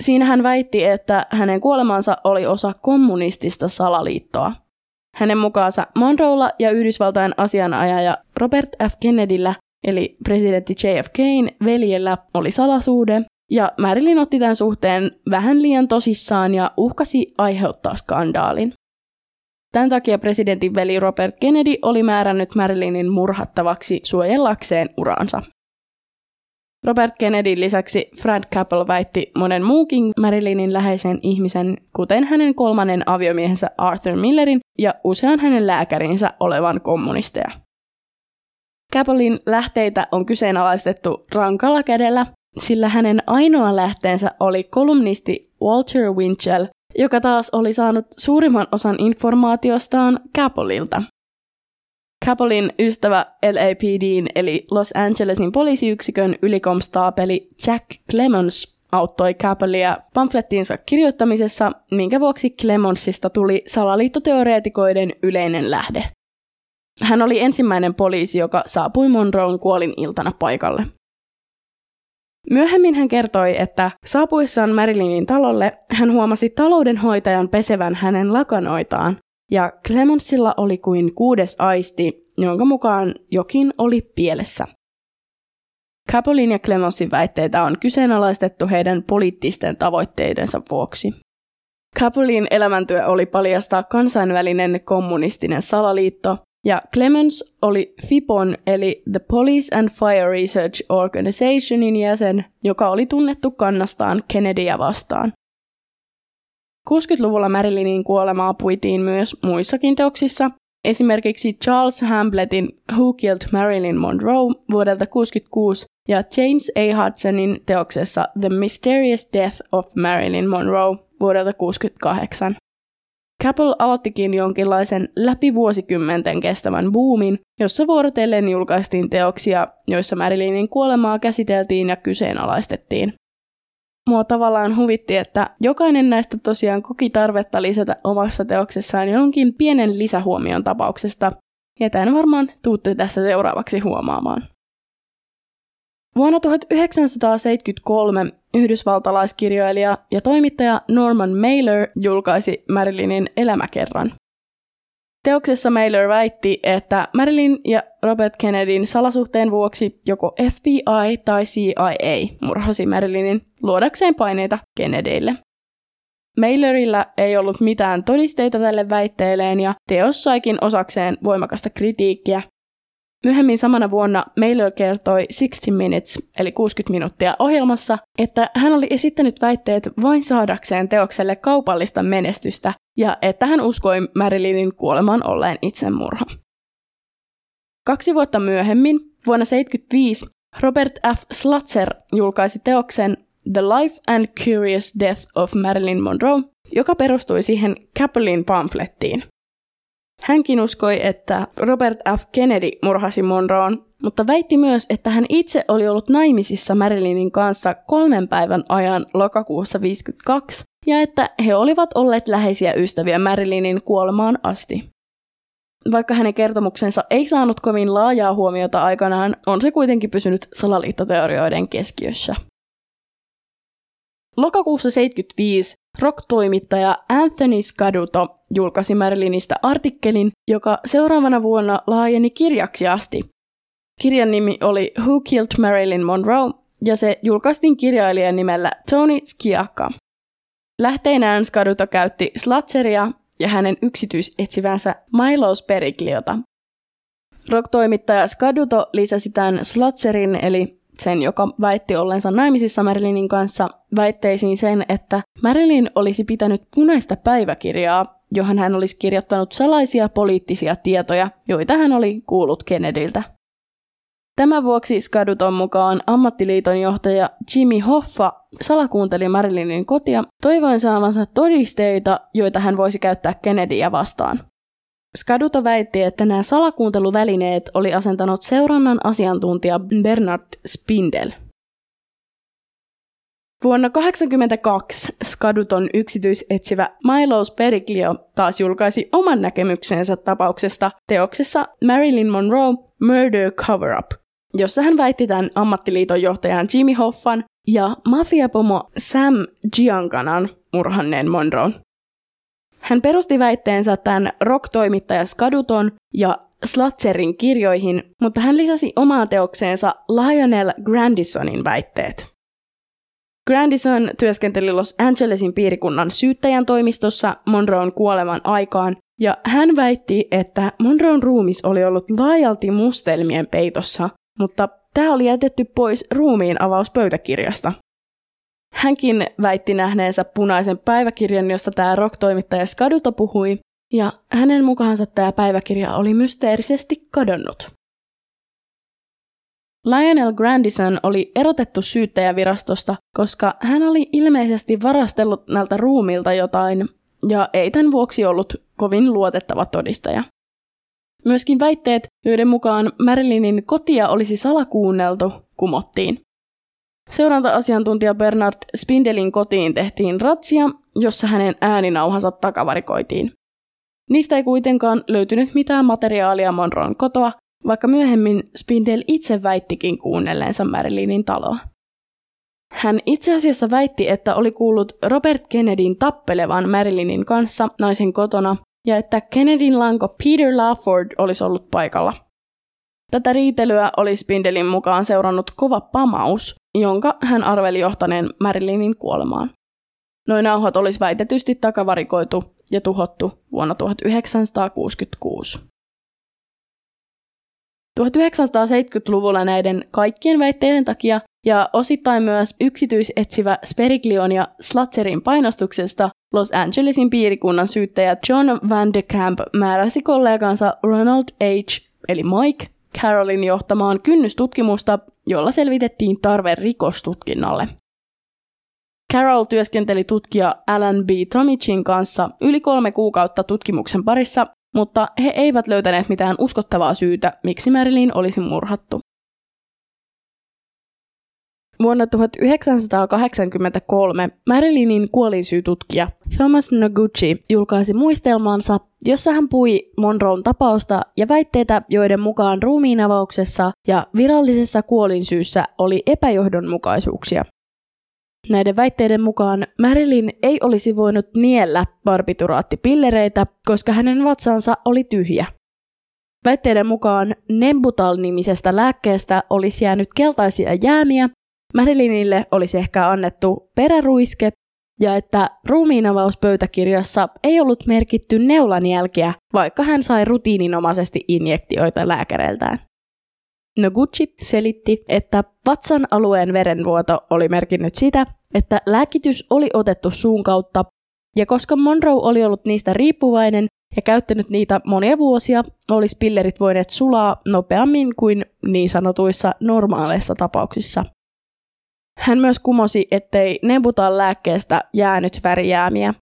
A: Siinä hän väitti, että hänen kuolemansa oli osa kommunistista salaliittoa. Hänen mukaansa Monroella ja Yhdysvaltain asianajaja Robert F. Kennedyllä eli presidentti JFKin veljellä oli salasuude, ja Marilyn otti tämän suhteen vähän liian tosissaan ja uhkasi aiheuttaa skandaalin. Tämän takia presidentin veli Robert Kennedy oli määrännyt Marilynin murhattavaksi suojellakseen uransa. Robert Kennedyn lisäksi Fred Capel väitti monen muukin Marilynin läheisen ihmisen, kuten hänen kolmannen aviomiehensä Arthur Millerin ja usean hänen lääkärinsä olevan kommunisteja. Capelin lähteitä on kyseenalaistettu rankalla kädellä, sillä hänen ainoa lähteensä oli kolumnisti Walter Winchell, joka taas oli saanut suurimman osan informaatiostaan Capelilta. Capelin ystävä LAPDin eli Los Angelesin poliisiyksikön ylikomstaapeli Jack Clemons auttoi Capelia pamflettiinsa kirjoittamisessa, minkä vuoksi Clemonsista tuli salaliittoteoreetikoiden yleinen lähde. Hän oli ensimmäinen poliisi, joka saapui Monroon kuolin iltana paikalle. Myöhemmin hän kertoi, että saapuessaan Marilynin talolle hän huomasi taloudenhoitajan pesevän hänen lakanoitaan, ja Clemensilla oli kuin kuudes aisti, jonka mukaan jokin oli pielessä. Capolin ja Clemensin väitteitä on kyseenalaistettu heidän poliittisten tavoitteidensa vuoksi. Capolin elämäntyö oli paljastaa kansainvälinen kommunistinen salaliitto, ja Clemens oli FIPON eli The Police and Fire Research Organizationin jäsen, joka oli tunnettu kannastaan Kennedyä vastaan. 60-luvulla Marilynin kuolemaa puitiin myös muissakin teoksissa, esimerkiksi Charles Hamblettin Who Killed Marilyn Monroe vuodelta 1966 ja James A. Hudsonin teoksessa The Mysterious Death of Marilyn Monroe vuodelta 1968. Capel aloittikin jonkinlaisen läpi vuosikymmenten kestävän boomin, jossa vuorotellen julkaistiin teoksia, joissa Marilynin kuolemaa käsiteltiin ja kyseenalaistettiin. Mua tavallaan huvitti, että jokainen näistä tosiaan koki tarvetta lisätä omassa teoksessaan jonkin pienen lisähuomion tapauksesta, ja tämän varmaan tuutte tässä seuraavaksi huomaamaan. Vuonna 1973 yhdysvaltalaiskirjailija ja toimittaja Norman Mailer julkaisi Marilynin elämäkerran. Teoksessa Mailer väitti, että Marilyn ja Robert Kennedyn salasuhteen vuoksi joko FBI tai CIA murhasi Marilynin luodakseen paineita Kennedyille. Mailerilla ei ollut mitään todisteita tälle väitteelleen ja teos saikin osakseen voimakasta kritiikkiä. Myöhemmin samana vuonna Mailer kertoi 60 Minutes, eli 60 minuuttia ohjelmassa, että hän oli esittänyt väitteet vain saadakseen teokselle kaupallista menestystä ja että hän uskoi Marilynin kuoleman olleen itsemurha. Kaksi vuotta myöhemmin, vuonna 1975, Robert F. Slutzer julkaisi teoksen The Life and Curious Death of Marilyn Monroe, joka perustui siihen Capelin pamflettiin. Hänkin uskoi, että Robert F. Kennedy murhasi Monroon, mutta väitti myös, että hän itse oli ollut naimisissa Marilynin kanssa kolmen päivän ajan lokakuussa 52 ja että he olivat olleet läheisiä ystäviä Marilynin kuolemaan asti. Vaikka hänen kertomuksensa ei saanut kovin laajaa huomiota aikanaan, on se kuitenkin pysynyt salaliittoteorioiden keskiössä. Lokakuussa 75 rock-toimittaja Anthony Scaduto julkaisi Marilynistä artikkelin, joka seuraavana vuonna laajeni kirjaksi asti. Kirjan nimi oli Who Killed Marilyn Monroe, ja se julkaistiin kirjailijan nimellä Tony Skiaka. Lähteinään Scaduto käytti Slatzeria ja hänen yksityisetsivänsä Milos Perigliota. Rock-toimittaja Scaduto lisäsi tämän Slatzerin eli sen, joka väitti ollensa naimisissa Marilynin kanssa, väitteisiin sen, että Marilyn olisi pitänyt punaista päiväkirjaa, johon hän olisi kirjoittanut salaisia poliittisia tietoja, joita hän oli kuullut Kennedyltä. Tämän vuoksi Skaduton mukaan ammattiliiton johtaja Jimmy Hoffa salakuunteli Marilynin kotia toivoen saavansa todisteita, joita hän voisi käyttää Kennedyä vastaan. Skaduto väitti, että nämä salakuunteluvälineet oli asentanut seurannan asiantuntija Bernard Spindel. Vuonna 1982 Skaduton yksityisetsivä Milos Periglio taas julkaisi oman näkemyksensä tapauksesta teoksessa Marilyn Monroe Murder Cover-Up, jossa hän väitti tämän ammattiliiton johtajan Jimmy Hoffan ja mafiapomo Sam Giancanan murhanneen Monroe. Hän perusti väitteensä tämän rock-toimittaja Skaduton ja Slatzerin kirjoihin, mutta hän lisäsi omaan teokseensa Lionel Grandisonin väitteet. Grandison työskenteli Los Angelesin piirikunnan syyttäjän toimistossa Monroon kuoleman aikaan, ja hän väitti, että Monroon ruumis oli ollut laajalti mustelmien peitossa, mutta tämä oli jätetty pois ruumiin avauspöytäkirjasta. Hänkin väitti nähneensä punaisen päiväkirjan, josta tämä rock-toimittaja Skaduto puhui, ja hänen mukaansa tämä päiväkirja oli mysteerisesti kadonnut. Lionel Grandison oli erotettu syyttäjävirastosta, koska hän oli ilmeisesti varastellut näiltä ruumilta jotain, ja ei tämän vuoksi ollut kovin luotettava todistaja. Myöskin väitteet, joiden mukaan Marilynin kotia olisi salakuunneltu, kumottiin. Seuranta-asiantuntija Bernard Spindelin kotiin tehtiin ratsia, jossa hänen ääninauhansa takavarikoitiin. Niistä ei kuitenkaan löytynyt mitään materiaalia Monroon kotoa, vaikka myöhemmin Spindel itse väittikin kuunnelleensa Marilynin taloa. Hän itse asiassa väitti, että oli kuullut Robert Kennedyn tappelevan Marilynin kanssa naisen kotona ja että Kennedyn lanko Peter Lawford olisi ollut paikalla. Tätä riitelyä oli Spindelin mukaan seurannut kova pamaus, jonka hän arveli johtaneen Marilynin kuolemaan. Noin nauhat olisi väitetysti takavarikoitu ja tuhottu vuonna 1966. 1970-luvulla näiden kaikkien väitteiden takia ja osittain myös yksityisetsivä Speriglion ja Slatzerin painostuksesta Los Angelesin piirikunnan syyttäjä John Van de Camp määräsi kollegansa Ronald H. eli Mike Carolin johtamaan kynnystutkimusta, jolla selvitettiin tarve rikostutkinnalle. Carol työskenteli tutkija Alan B. Tomicin kanssa yli kolme kuukautta tutkimuksen parissa, mutta he eivät löytäneet mitään uskottavaa syytä, miksi Marilyn olisi murhattu. Vuonna 1983 Marilynin kuolinsyytutkija Thomas Noguchi julkaisi muistelmansa, jossa hän pui Monroon tapausta ja väitteitä, joiden mukaan ruumiinavauksessa ja virallisessa kuolinsyyssä oli epäjohdonmukaisuuksia. Näiden väitteiden mukaan Marilyn ei olisi voinut niellä barbituraattipillereitä, koska hänen vatsansa oli tyhjä. Väitteiden mukaan Nembutal-nimisestä lääkkeestä olisi jäänyt keltaisia jäämiä, Marilynille olisi ehkä annettu peräruiske ja että ruumiinavauspöytäkirjassa ei ollut merkitty neulanjälkiä, vaikka hän sai rutiininomaisesti injektioita lääkäreiltään. Noguchi selitti, että vatsan alueen verenvuoto oli merkinnyt sitä, että lääkitys oli otettu suun kautta, ja koska Monroe oli ollut niistä riippuvainen ja käyttänyt niitä monia vuosia, olisi pillerit voineet sulaa nopeammin kuin niin sanotuissa normaaleissa tapauksissa. Hän myös kumosi, ettei Nebutal lääkkeestä jäänyt värijäämiä.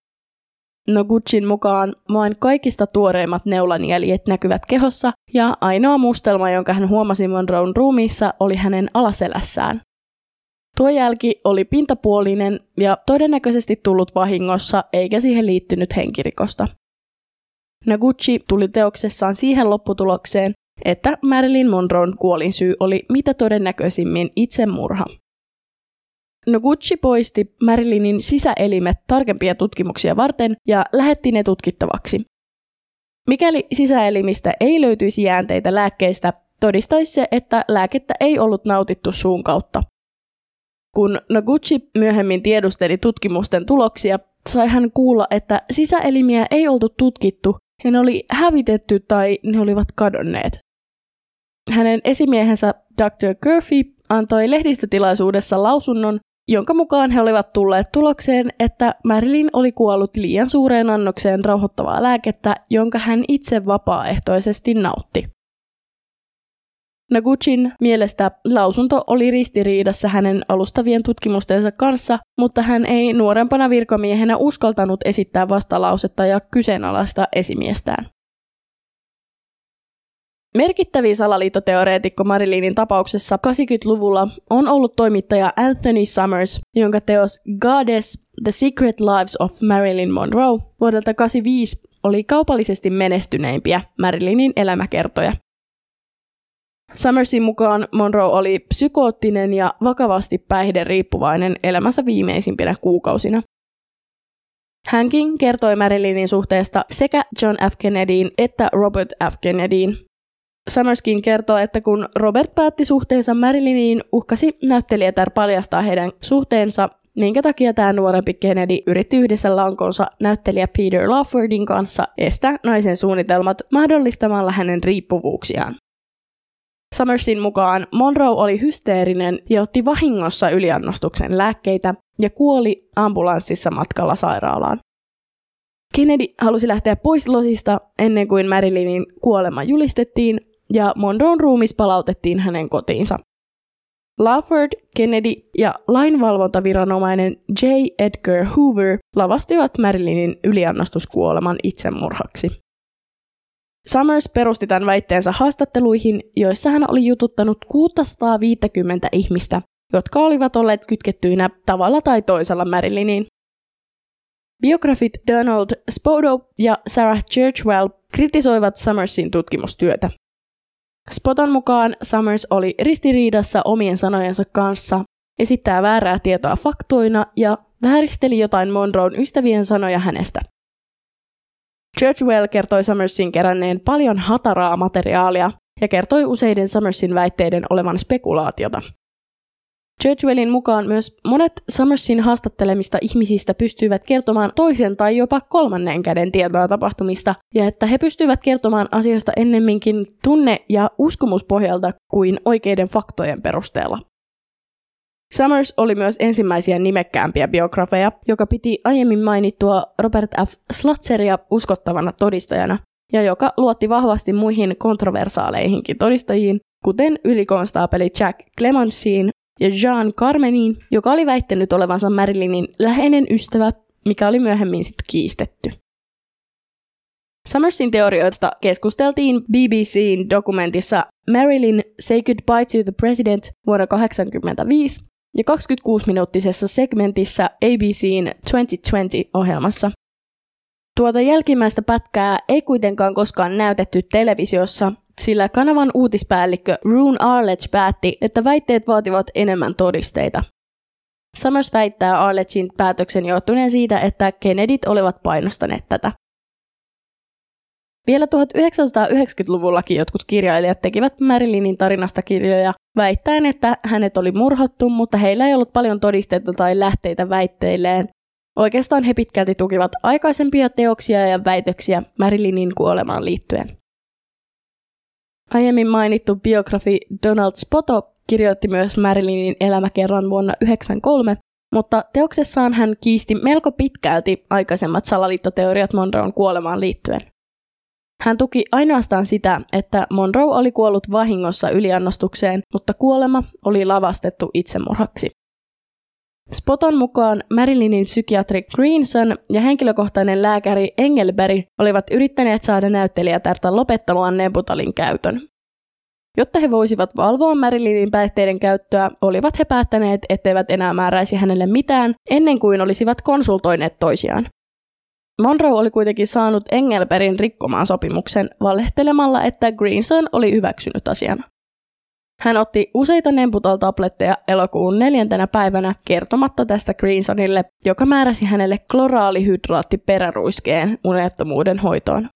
A: Noguchin mukaan vain kaikista tuoreimmat neulanjäljet näkyvät kehossa, ja ainoa mustelma, jonka hän huomasi Monroon ruumiissa, oli hänen alaselässään. Tuo jälki oli pintapuolinen ja todennäköisesti tullut vahingossa, eikä siihen liittynyt henkirikosta. Noguchi tuli teoksessaan siihen lopputulokseen, että Marilyn Monroon kuolinsyy oli mitä todennäköisimmin itsemurha. Noguchi poisti Marilynin sisäelimet tarkempia tutkimuksia varten ja lähetti ne tutkittavaksi. Mikäli sisäelimistä ei löytyisi jäänteitä lääkkeistä, todistaisi se, että lääkettä ei ollut nautittu suun kautta. Kun Noguchi myöhemmin tiedusteli tutkimusten tuloksia, sai hän kuulla, että sisäelimiä ei oltu tutkittu ja ne oli hävitetty tai ne olivat kadonneet. Hänen esimiehensä Dr. Curfy antoi lehdistötilaisuudessa lausunnon, jonka mukaan he olivat tulleet tulokseen, että Marilyn oli kuollut liian suureen annokseen rauhoittavaa lääkettä, jonka hän itse vapaaehtoisesti nautti. Naguchin mielestä lausunto oli ristiriidassa hänen alustavien tutkimustensa kanssa, mutta hän ei nuorempana virkamiehenä uskaltanut esittää vastalausetta ja kyseenalaista esimiestään. Merkittävin salaliittoteoreetikko Marilynin tapauksessa 80-luvulla on ollut toimittaja Anthony Summers, jonka teos Goddess – The Secret Lives of Marilyn Monroe vuodelta 85 oli kaupallisesti menestyneimpiä Marilynin elämäkertoja. Summersin mukaan Monroe oli psykoottinen ja vakavasti päihderiippuvainen elämänsä viimeisimpinä kuukausina. Hänkin kertoi Marilynin suhteesta sekä John F. Kennedyin että Robert F. Kennedyin. Summerskin kertoo, että kun Robert päätti suhteensa Marilyniin, uhkasi näyttelijätär paljastaa heidän suhteensa, minkä takia tämä nuorempi Kennedy yritti yhdessä lankonsa näyttelijä Peter Lawfordin kanssa estää naisen suunnitelmat mahdollistamalla hänen riippuvuuksiaan. Summersin mukaan Monroe oli hysteerinen ja otti vahingossa yliannostuksen lääkkeitä ja kuoli ambulanssissa matkalla sairaalaan. Kennedy halusi lähteä pois losista ennen kuin Marilynin kuolema julistettiin ja Monroon ruumis palautettiin hänen kotiinsa. Lawford, Kennedy ja lainvalvontaviranomainen J. Edgar Hoover lavastivat Marilynin yliannostuskuoleman itsemurhaksi. Summers perusti tämän väitteensä haastatteluihin, joissa hän oli jututtanut 650 ihmistä, jotka olivat olleet kytkettyinä tavalla tai toisella Marilyniin. Biografit Donald Spodo ja Sarah Churchwell kritisoivat Summersin tutkimustyötä. Spoton mukaan Summers oli ristiriidassa omien sanojensa kanssa, esittää väärää tietoa faktoina ja vääristeli jotain Monroon ystävien sanoja hänestä. Churchwell kertoi Summersin keränneen paljon hataraa materiaalia ja kertoi useiden Summersin väitteiden olevan spekulaatiota. Churchwellin mukaan myös monet Summersin haastattelemista ihmisistä pystyivät kertomaan toisen tai jopa kolmannen käden tietoa tapahtumista, ja että he pystyivät kertomaan asioista ennemminkin tunne- ja uskomuspohjalta kuin oikeiden faktojen perusteella. Summers oli myös ensimmäisiä nimekkäämpiä biografeja, joka piti aiemmin mainittua Robert F. Slutzeria uskottavana todistajana, ja joka luotti vahvasti muihin kontroversaaleihinkin todistajiin, kuten ylikonstaapeli Jack Clemensiin ja Jean Carmenin, joka oli väittänyt olevansa Marilynin läheinen ystävä, mikä oli myöhemmin sitten kiistetty. Summersin teorioista keskusteltiin BBCin dokumentissa Marilyn Say Goodbye to the President vuonna 1985, ja 26-minuuttisessa segmentissä ABCn 2020-ohjelmassa. Tuota jälkimmäistä pätkää ei kuitenkaan koskaan näytetty televisiossa, sillä kanavan uutispäällikkö Rune Arledge päätti, että väitteet vaativat enemmän todisteita. Summers väittää Arledgein päätöksen johtuneen siitä, että Kennedyt olivat painostaneet tätä. Vielä 1990-luvullakin jotkut kirjailijat tekivät Marilynin tarinasta kirjoja väittäen, että hänet oli murhattu, mutta heillä ei ollut paljon todisteita tai lähteitä väitteilleen. Oikeastaan he pitkälti tukivat aikaisempia teoksia ja väitöksiä Marilynin kuolemaan liittyen. Aiemmin mainittu biografi Donald Spoto kirjoitti myös Marilynin elämäkerran vuonna 1993, mutta teoksessaan hän kiisti melko pitkälti aikaisemmat salaliittoteoriat Monroon kuolemaan liittyen. Hän tuki ainoastaan sitä, että Monroe oli kuollut vahingossa yliannostukseen, mutta kuolema oli lavastettu itsemurhaksi. Spoton mukaan Marilynin psykiatri Greenson ja henkilökohtainen lääkäri Engelberg olivat yrittäneet saada näyttelijätärtä lopettamaan Nebutalin käytön. Jotta he voisivat valvoa Marilynin päihteiden käyttöä, olivat he päättäneet, etteivät enää määräisi hänelle mitään ennen kuin olisivat konsultoineet toisiaan. Monroe oli kuitenkin saanut Engelbergin rikkomaan sopimuksen valehtelemalla, että Greenson oli hyväksynyt asian. Hän otti useita Nembutal-tabletteja elokuun neljäntenä päivänä kertomatta tästä Greensonille, joka määräsi hänelle kloraalihydraattiperäruiskeen unettomuuden hoitoon.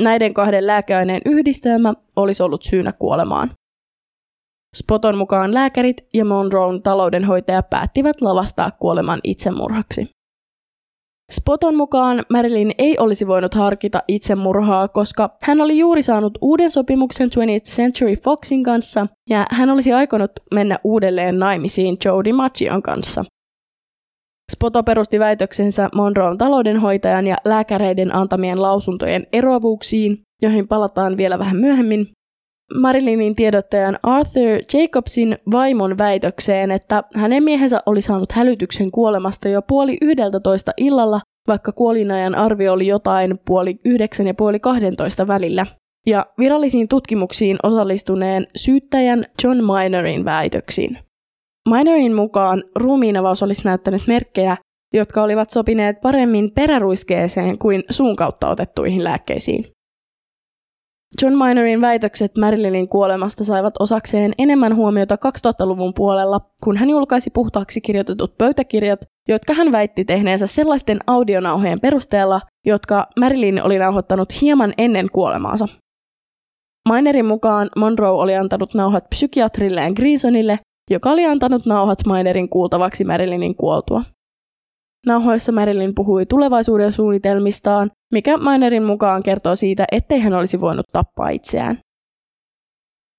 A: Näiden kahden lääkeaineen yhdistelmä olisi ollut syynä kuolemaan. Spoton mukaan lääkärit ja Monroen taloudenhoitaja päättivät lavastaa kuoleman itsemurhaksi. Spoton mukaan Marilyn ei olisi voinut harkita itsemurhaa, koska hän oli juuri saanut uuden sopimuksen 20th Century Foxin kanssa ja hän olisi aikonut mennä uudelleen naimisiin Joe DiMaggion kanssa. Spoto perusti väitöksensä Monroon taloudenhoitajan ja lääkäreiden antamien lausuntojen eroavuuksiin, joihin palataan vielä vähän myöhemmin, Marilynin tiedottajan Arthur Jacobsin vaimon väitökseen, että hänen miehensä oli saanut hälytyksen kuolemasta jo puoli yhdeltä toista illalla, vaikka kuolinajan arvio oli jotain puoli yhdeksän ja puoli kahdentoista välillä. Ja virallisiin tutkimuksiin osallistuneen syyttäjän John Minorin väitöksiin. Minorin mukaan ruumiinavaus olisi näyttänyt merkkejä, jotka olivat sopineet paremmin peräruiskeeseen kuin suun kautta otettuihin lääkkeisiin. John Minorin väitökset Marilynin kuolemasta saivat osakseen enemmän huomiota 2000-luvun puolella, kun hän julkaisi puhtaaksi kirjoitetut pöytäkirjat, jotka hän väitti tehneensä sellaisten audionauhojen perusteella, jotka Marilyn oli nauhoittanut hieman ennen kuolemaansa. Minerin mukaan Monroe oli antanut nauhat psykiatrilleen Greensonille, joka oli antanut nauhat Minerin kuultavaksi Marilynin kuoltua. Nauhoissa Marilyn puhui tulevaisuuden suunnitelmistaan, mikä Minerin mukaan kertoo siitä, ettei hän olisi voinut tappaa itseään.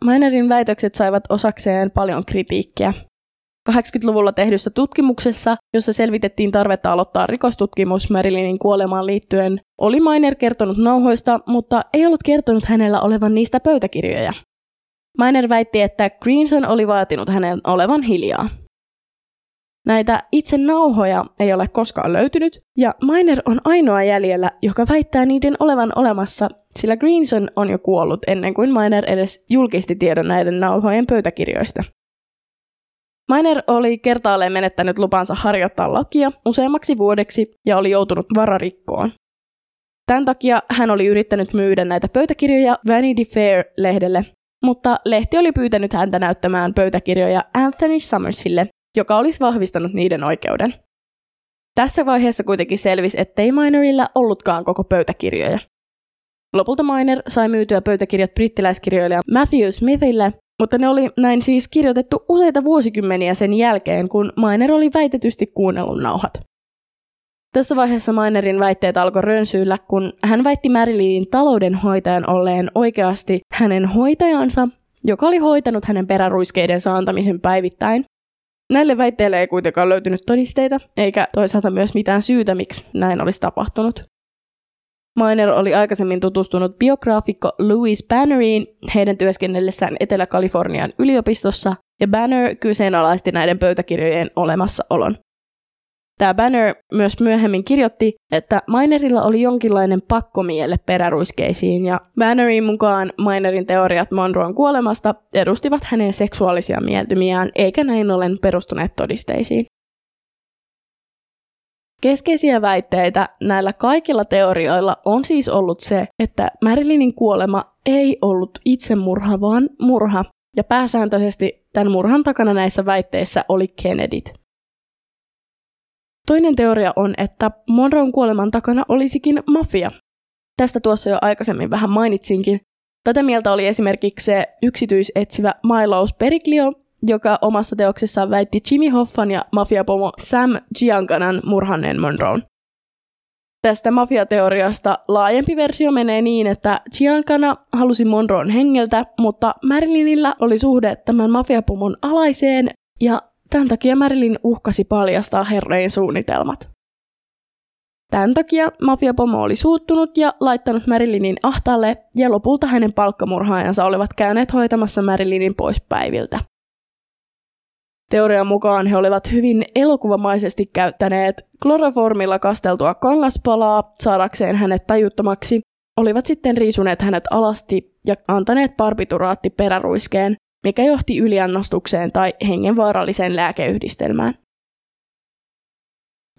A: Minerin väitökset saivat osakseen paljon kritiikkiä. 80-luvulla tehdyssä tutkimuksessa, jossa selvitettiin tarvetta aloittaa rikostutkimus Marilynin kuolemaan liittyen, oli Miner kertonut nauhoista, mutta ei ollut kertonut hänellä olevan niistä pöytäkirjoja. Miner väitti, että Greenson oli vaatinut hänen olevan hiljaa. Näitä itse nauhoja ei ole koskaan löytynyt, ja Miner on ainoa jäljellä, joka väittää niiden olevan olemassa, sillä Greenson on jo kuollut ennen kuin Miner edes julkisti tiedon näiden nauhojen pöytäkirjoista. Miner oli kertaalleen menettänyt lupansa harjoittaa lakia useammaksi vuodeksi ja oli joutunut vararikkoon. Tämän takia hän oli yrittänyt myydä näitä pöytäkirjoja Vanity Fair-lehdelle, mutta lehti oli pyytänyt häntä näyttämään pöytäkirjoja Anthony Summersille, joka olisi vahvistanut niiden oikeuden. Tässä vaiheessa kuitenkin selvisi, ettei Minorilla ollutkaan koko pöytäkirjoja. Lopulta Miner sai myytyä pöytäkirjat brittiläiskirjoilija Matthew Smithille, mutta ne oli näin siis kirjoitettu useita vuosikymmeniä sen jälkeen, kun Miner oli väitetysti kuunnellut nauhat. Tässä vaiheessa Minerin väitteet alkoi rönsyillä, kun hän väitti Marilynin taloudenhoitajan olleen oikeasti hänen hoitajansa, joka oli hoitanut hänen peräruiskeiden saantamisen päivittäin, Näille väitteille ei kuitenkaan löytynyt todisteita, eikä toisaalta myös mitään syytä, miksi näin olisi tapahtunut. Miner oli aikaisemmin tutustunut biograafikko Louis Banneriin heidän työskennellessään Etelä-Kalifornian yliopistossa, ja Banner kyseenalaisti näiden pöytäkirjojen olemassaolon. Tämä Banner myös myöhemmin kirjoitti, että Minerilla oli jonkinlainen pakkomielle peräruiskeisiin, ja Bannerin mukaan Minerin teoriat Monroon kuolemasta edustivat hänen seksuaalisia mieltymiään, eikä näin ollen perustuneet todisteisiin. Keskeisiä väitteitä näillä kaikilla teorioilla on siis ollut se, että Marilynin kuolema ei ollut itsemurha, vaan murha, ja pääsääntöisesti tämän murhan takana näissä väitteissä oli Kennedyt. Toinen teoria on, että Monroon kuoleman takana olisikin mafia. Tästä tuossa jo aikaisemmin vähän mainitsinkin. Tätä mieltä oli esimerkiksi se yksityisetsivä Milos Periklio, joka omassa teoksessaan väitti Jimmy Hoffan ja mafiapomo Sam Giancanan murhanneen Monroon. Tästä mafiateoriasta laajempi versio menee niin, että Giancana halusi Monroon hengeltä, mutta Marylynillä oli suhde tämän mafiapomon alaiseen ja tämän takia Marilyn uhkasi paljastaa herrojen suunnitelmat. Tämän takia mafiapomo oli suuttunut ja laittanut Marilynin ahtaalle ja lopulta hänen palkkamurhaajansa olivat käyneet hoitamassa Marilynin pois päiviltä. Teorian mukaan he olivat hyvin elokuvamaisesti käyttäneet kloroformilla kasteltua kangaspalaa saadakseen hänet tajuttomaksi, olivat sitten riisuneet hänet alasti ja antaneet barbituraatti peräruiskeen, mikä johti yliannostukseen tai hengenvaaralliseen lääkeyhdistelmään.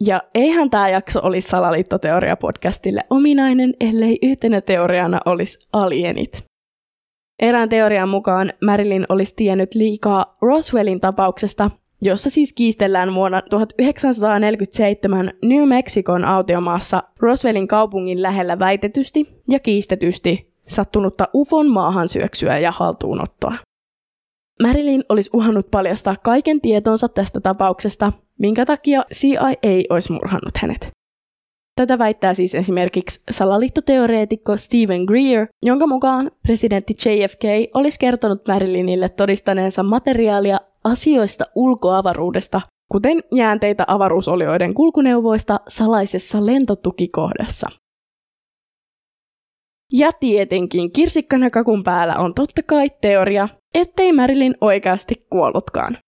A: Ja eihän tämä jakso olisi Salaliittoteoria-podcastille ominainen, ellei yhtenä teoriana olisi alienit. Erään teorian mukaan Marilyn olisi tiennyt liikaa Roswellin tapauksesta, jossa siis kiistellään vuonna 1947 New Mexicon autiomaassa Roswellin kaupungin lähellä väitetysti ja kiistetysti sattunutta UFOn maahan syöksyä ja haltuunottoa. Marilyn olisi uhannut paljastaa kaiken tietonsa tästä tapauksesta, minkä takia CIA olisi murhannut hänet. Tätä väittää siis esimerkiksi salaliittoteoreetikko Stephen Greer, jonka mukaan presidentti JFK olisi kertonut Marilynille todistaneensa materiaalia asioista ulkoavaruudesta, kuten jäänteitä avaruusolioiden kulkuneuvoista salaisessa lentotukikohdassa. Ja tietenkin kirsikkana kakun päällä on totta kai teoria, ettei Marilyn oikeasti kuollutkaan.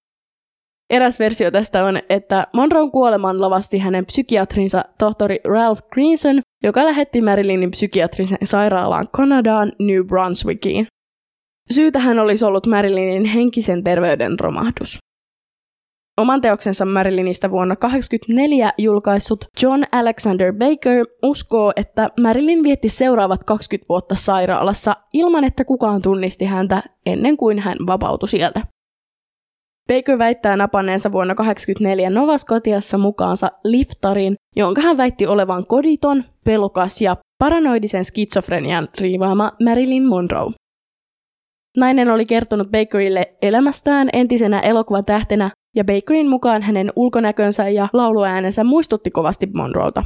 A: Eräs versio tästä on, että Monroe kuoleman lavasti hänen psykiatrinsa tohtori Ralph Greenson, joka lähetti Marilynin psykiatrisen sairaalaan Kanadaan New Brunswickiin. Syytähän olisi ollut Marilynin henkisen terveyden romahdus. Oman teoksensa Marilynistä vuonna 1984 julkaissut John Alexander Baker uskoo, että Marilyn vietti seuraavat 20 vuotta sairaalassa ilman, että kukaan tunnisti häntä ennen kuin hän vapautui sieltä. Baker väittää napanneensa vuonna 1984 Novaskotiassa mukaansa liftarin, jonka hän väitti olevan koditon, pelokas ja paranoidisen skitsofrenian riivaama Marilyn Monroe. Nainen oli kertonut Bakerille elämästään entisenä elokuvatähtenä, ja Bakerin mukaan hänen ulkonäkönsä ja lauluäänensä muistutti kovasti Monroeta.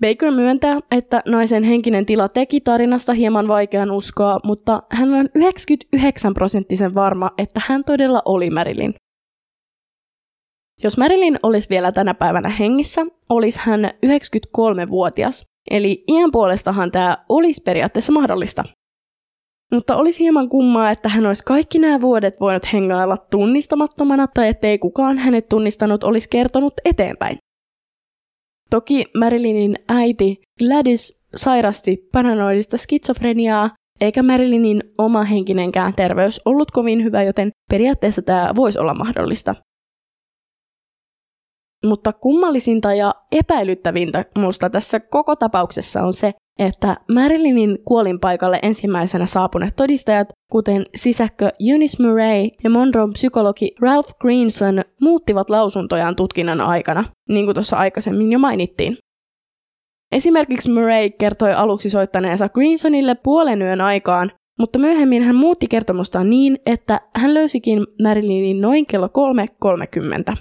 A: Baker myöntää, että naisen henkinen tila teki tarinasta hieman vaikean uskoa, mutta hän on 99 prosenttisen varma, että hän todella oli Marilyn. Jos Marilyn olisi vielä tänä päivänä hengissä, olisi hän 93-vuotias, eli iän puolestahan tämä olisi periaatteessa mahdollista. Mutta olisi hieman kummaa, että hän olisi kaikki nämä vuodet voinut hengailla tunnistamattomana tai ettei kukaan hänet tunnistanut olisi kertonut eteenpäin. Toki Marilynin äiti Gladys sairasti paranoidista skitsofreniaa, eikä Marilynin oma henkinenkään terveys ollut kovin hyvä, joten periaatteessa tämä voisi olla mahdollista. Mutta kummallisinta ja epäilyttävintä minusta tässä koko tapauksessa on se, että Marilynin kuolinpaikalle ensimmäisenä saapuneet todistajat, kuten sisäkkö Eunice Murray ja Monroe psykologi Ralph Greenson, muuttivat lausuntojaan tutkinnan aikana, niin kuin tuossa aikaisemmin jo mainittiin. Esimerkiksi Murray kertoi aluksi soittaneensa Greensonille puolen yön aikaan, mutta myöhemmin hän muutti kertomustaan niin, että hän löysikin Marilynin noin kello 3.30.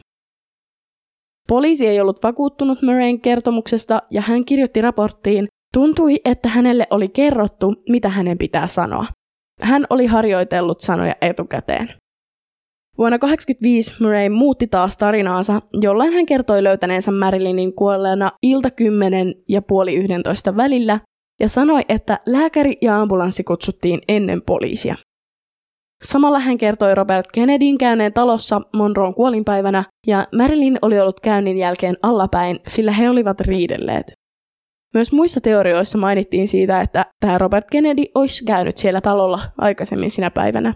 A: Poliisi ei ollut vakuuttunut Murrayn kertomuksesta ja hän kirjoitti raporttiin, Tuntui, että hänelle oli kerrottu, mitä hänen pitää sanoa. Hän oli harjoitellut sanoja etukäteen. Vuonna 1985 Murray muutti taas tarinaansa, jollain hän kertoi löytäneensä Marilynin kuolleena ilta 10 ja puoli 11 välillä ja sanoi, että lääkäri ja ambulanssi kutsuttiin ennen poliisia. Samalla hän kertoi Robert Kennedyn käyneen talossa Monroon kuolinpäivänä, ja Marilyn oli ollut käynnin jälkeen allapäin, sillä he olivat riidelleet. Myös muissa teorioissa mainittiin siitä, että tämä Robert Kennedy olisi käynyt siellä talolla aikaisemmin sinä päivänä.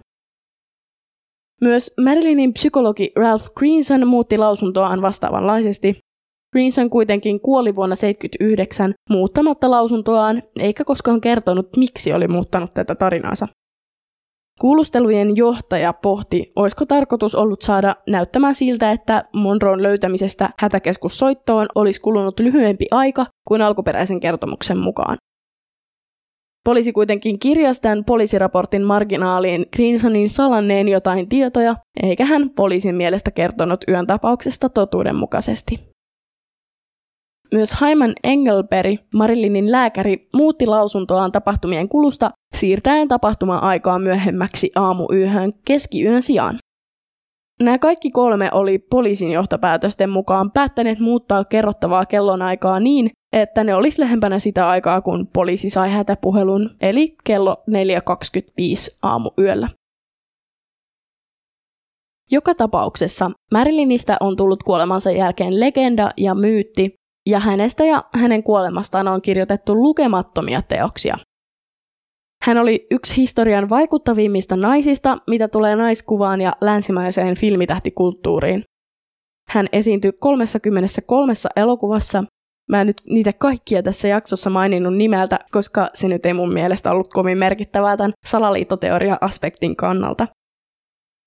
A: Myös Marilynin psykologi Ralph Greenson muutti lausuntoaan vastaavanlaisesti. Greenson kuitenkin kuoli vuonna 1979 muuttamatta lausuntoaan, eikä koskaan kertonut, miksi oli muuttanut tätä tarinaansa. Kuulustelujen johtaja pohti, olisiko tarkoitus ollut saada näyttämään siltä, että Monroon löytämisestä hätäkeskussoittoon olisi kulunut lyhyempi aika kuin alkuperäisen kertomuksen mukaan. Poliisi kuitenkin kirjasi tämän poliisiraportin marginaaliin Greensonin salanneen jotain tietoja, eikä hän poliisin mielestä kertonut yön tapauksesta totuudenmukaisesti. Myös Hyman Engelberg, Marillinin lääkäri, muutti lausuntoaan tapahtumien kulusta siirtäen tapahtuma-aikaa myöhemmäksi aamuyöhön keskiyön sijaan. Nämä kaikki kolme oli poliisin johtopäätösten mukaan päättäneet muuttaa kerrottavaa kellonaikaa niin, että ne olisi lähempänä sitä aikaa, kun poliisi sai hätäpuhelun, eli kello 4.25 aamuyöllä. Joka tapauksessa Marilinistä on tullut kuolemansa jälkeen legenda ja myytti, ja hänestä ja hänen kuolemastaan on kirjoitettu lukemattomia teoksia. Hän oli yksi historian vaikuttavimmista naisista, mitä tulee naiskuvaan ja länsimaiseen filmitähtikulttuuriin. Hän esiintyi 33 elokuvassa. Mä en nyt niitä kaikkia tässä jaksossa maininnut nimeltä, koska se nyt ei mun mielestä ollut kovin merkittävää tämän salaliittoteoria-aspektin kannalta.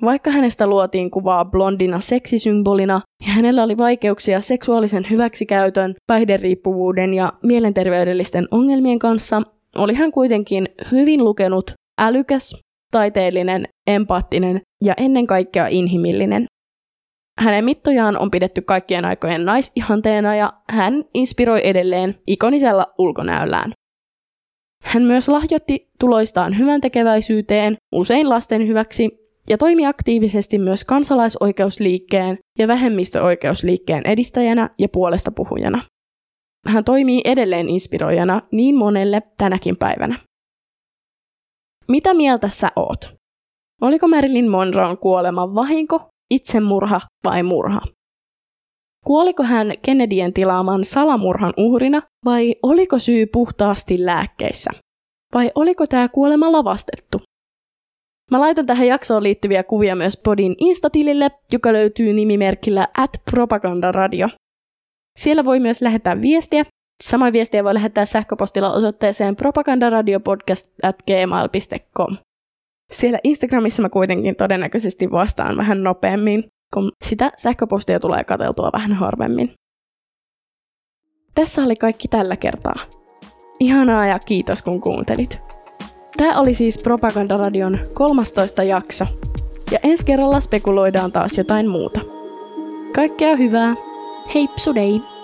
A: Vaikka hänestä luotiin kuvaa blondina seksisymbolina ja hänellä oli vaikeuksia seksuaalisen hyväksikäytön, päihderiippuvuuden ja mielenterveydellisten ongelmien kanssa, oli hän kuitenkin hyvin lukenut, älykäs, taiteellinen, empaattinen ja ennen kaikkea inhimillinen. Hänen mittojaan on pidetty kaikkien aikojen naisihanteena ja hän inspiroi edelleen ikonisella ulkonäöllään. Hän myös lahjoitti tuloistaan hyvän tekeväisyyteen, usein lasten hyväksi, ja toimi aktiivisesti myös kansalaisoikeusliikkeen ja vähemmistöoikeusliikkeen edistäjänä ja puolesta puhujana. Hän toimii edelleen inspiroijana niin monelle tänäkin päivänä. Mitä mieltä sä oot? Oliko Marilyn Monroon kuolema vahinko, itsemurha vai murha? Kuoliko hän Kennedyen tilaaman salamurhan uhrina vai oliko syy puhtaasti lääkkeissä? Vai oliko tämä kuolema lavastettu? Mä laitan tähän jaksoon liittyviä kuvia myös Podin Instatilille, joka löytyy nimimerkillä at propagandaradio. Siellä voi myös lähettää viestiä. Samoin viestiä voi lähettää sähköpostilla osoitteeseen propagandaradiopodcast.gmail.com. Siellä Instagramissa mä kuitenkin todennäköisesti vastaan vähän nopeammin, kun sitä sähköpostia tulee kateltua vähän harvemmin. Tässä oli kaikki tällä kertaa. Ihanaa ja kiitos kun kuuntelit. Tämä oli siis Propagandaradion 13 jakso. Ja ensi kerralla spekuloidaan taas jotain muuta. Kaikkea hyvää! Hei psudei!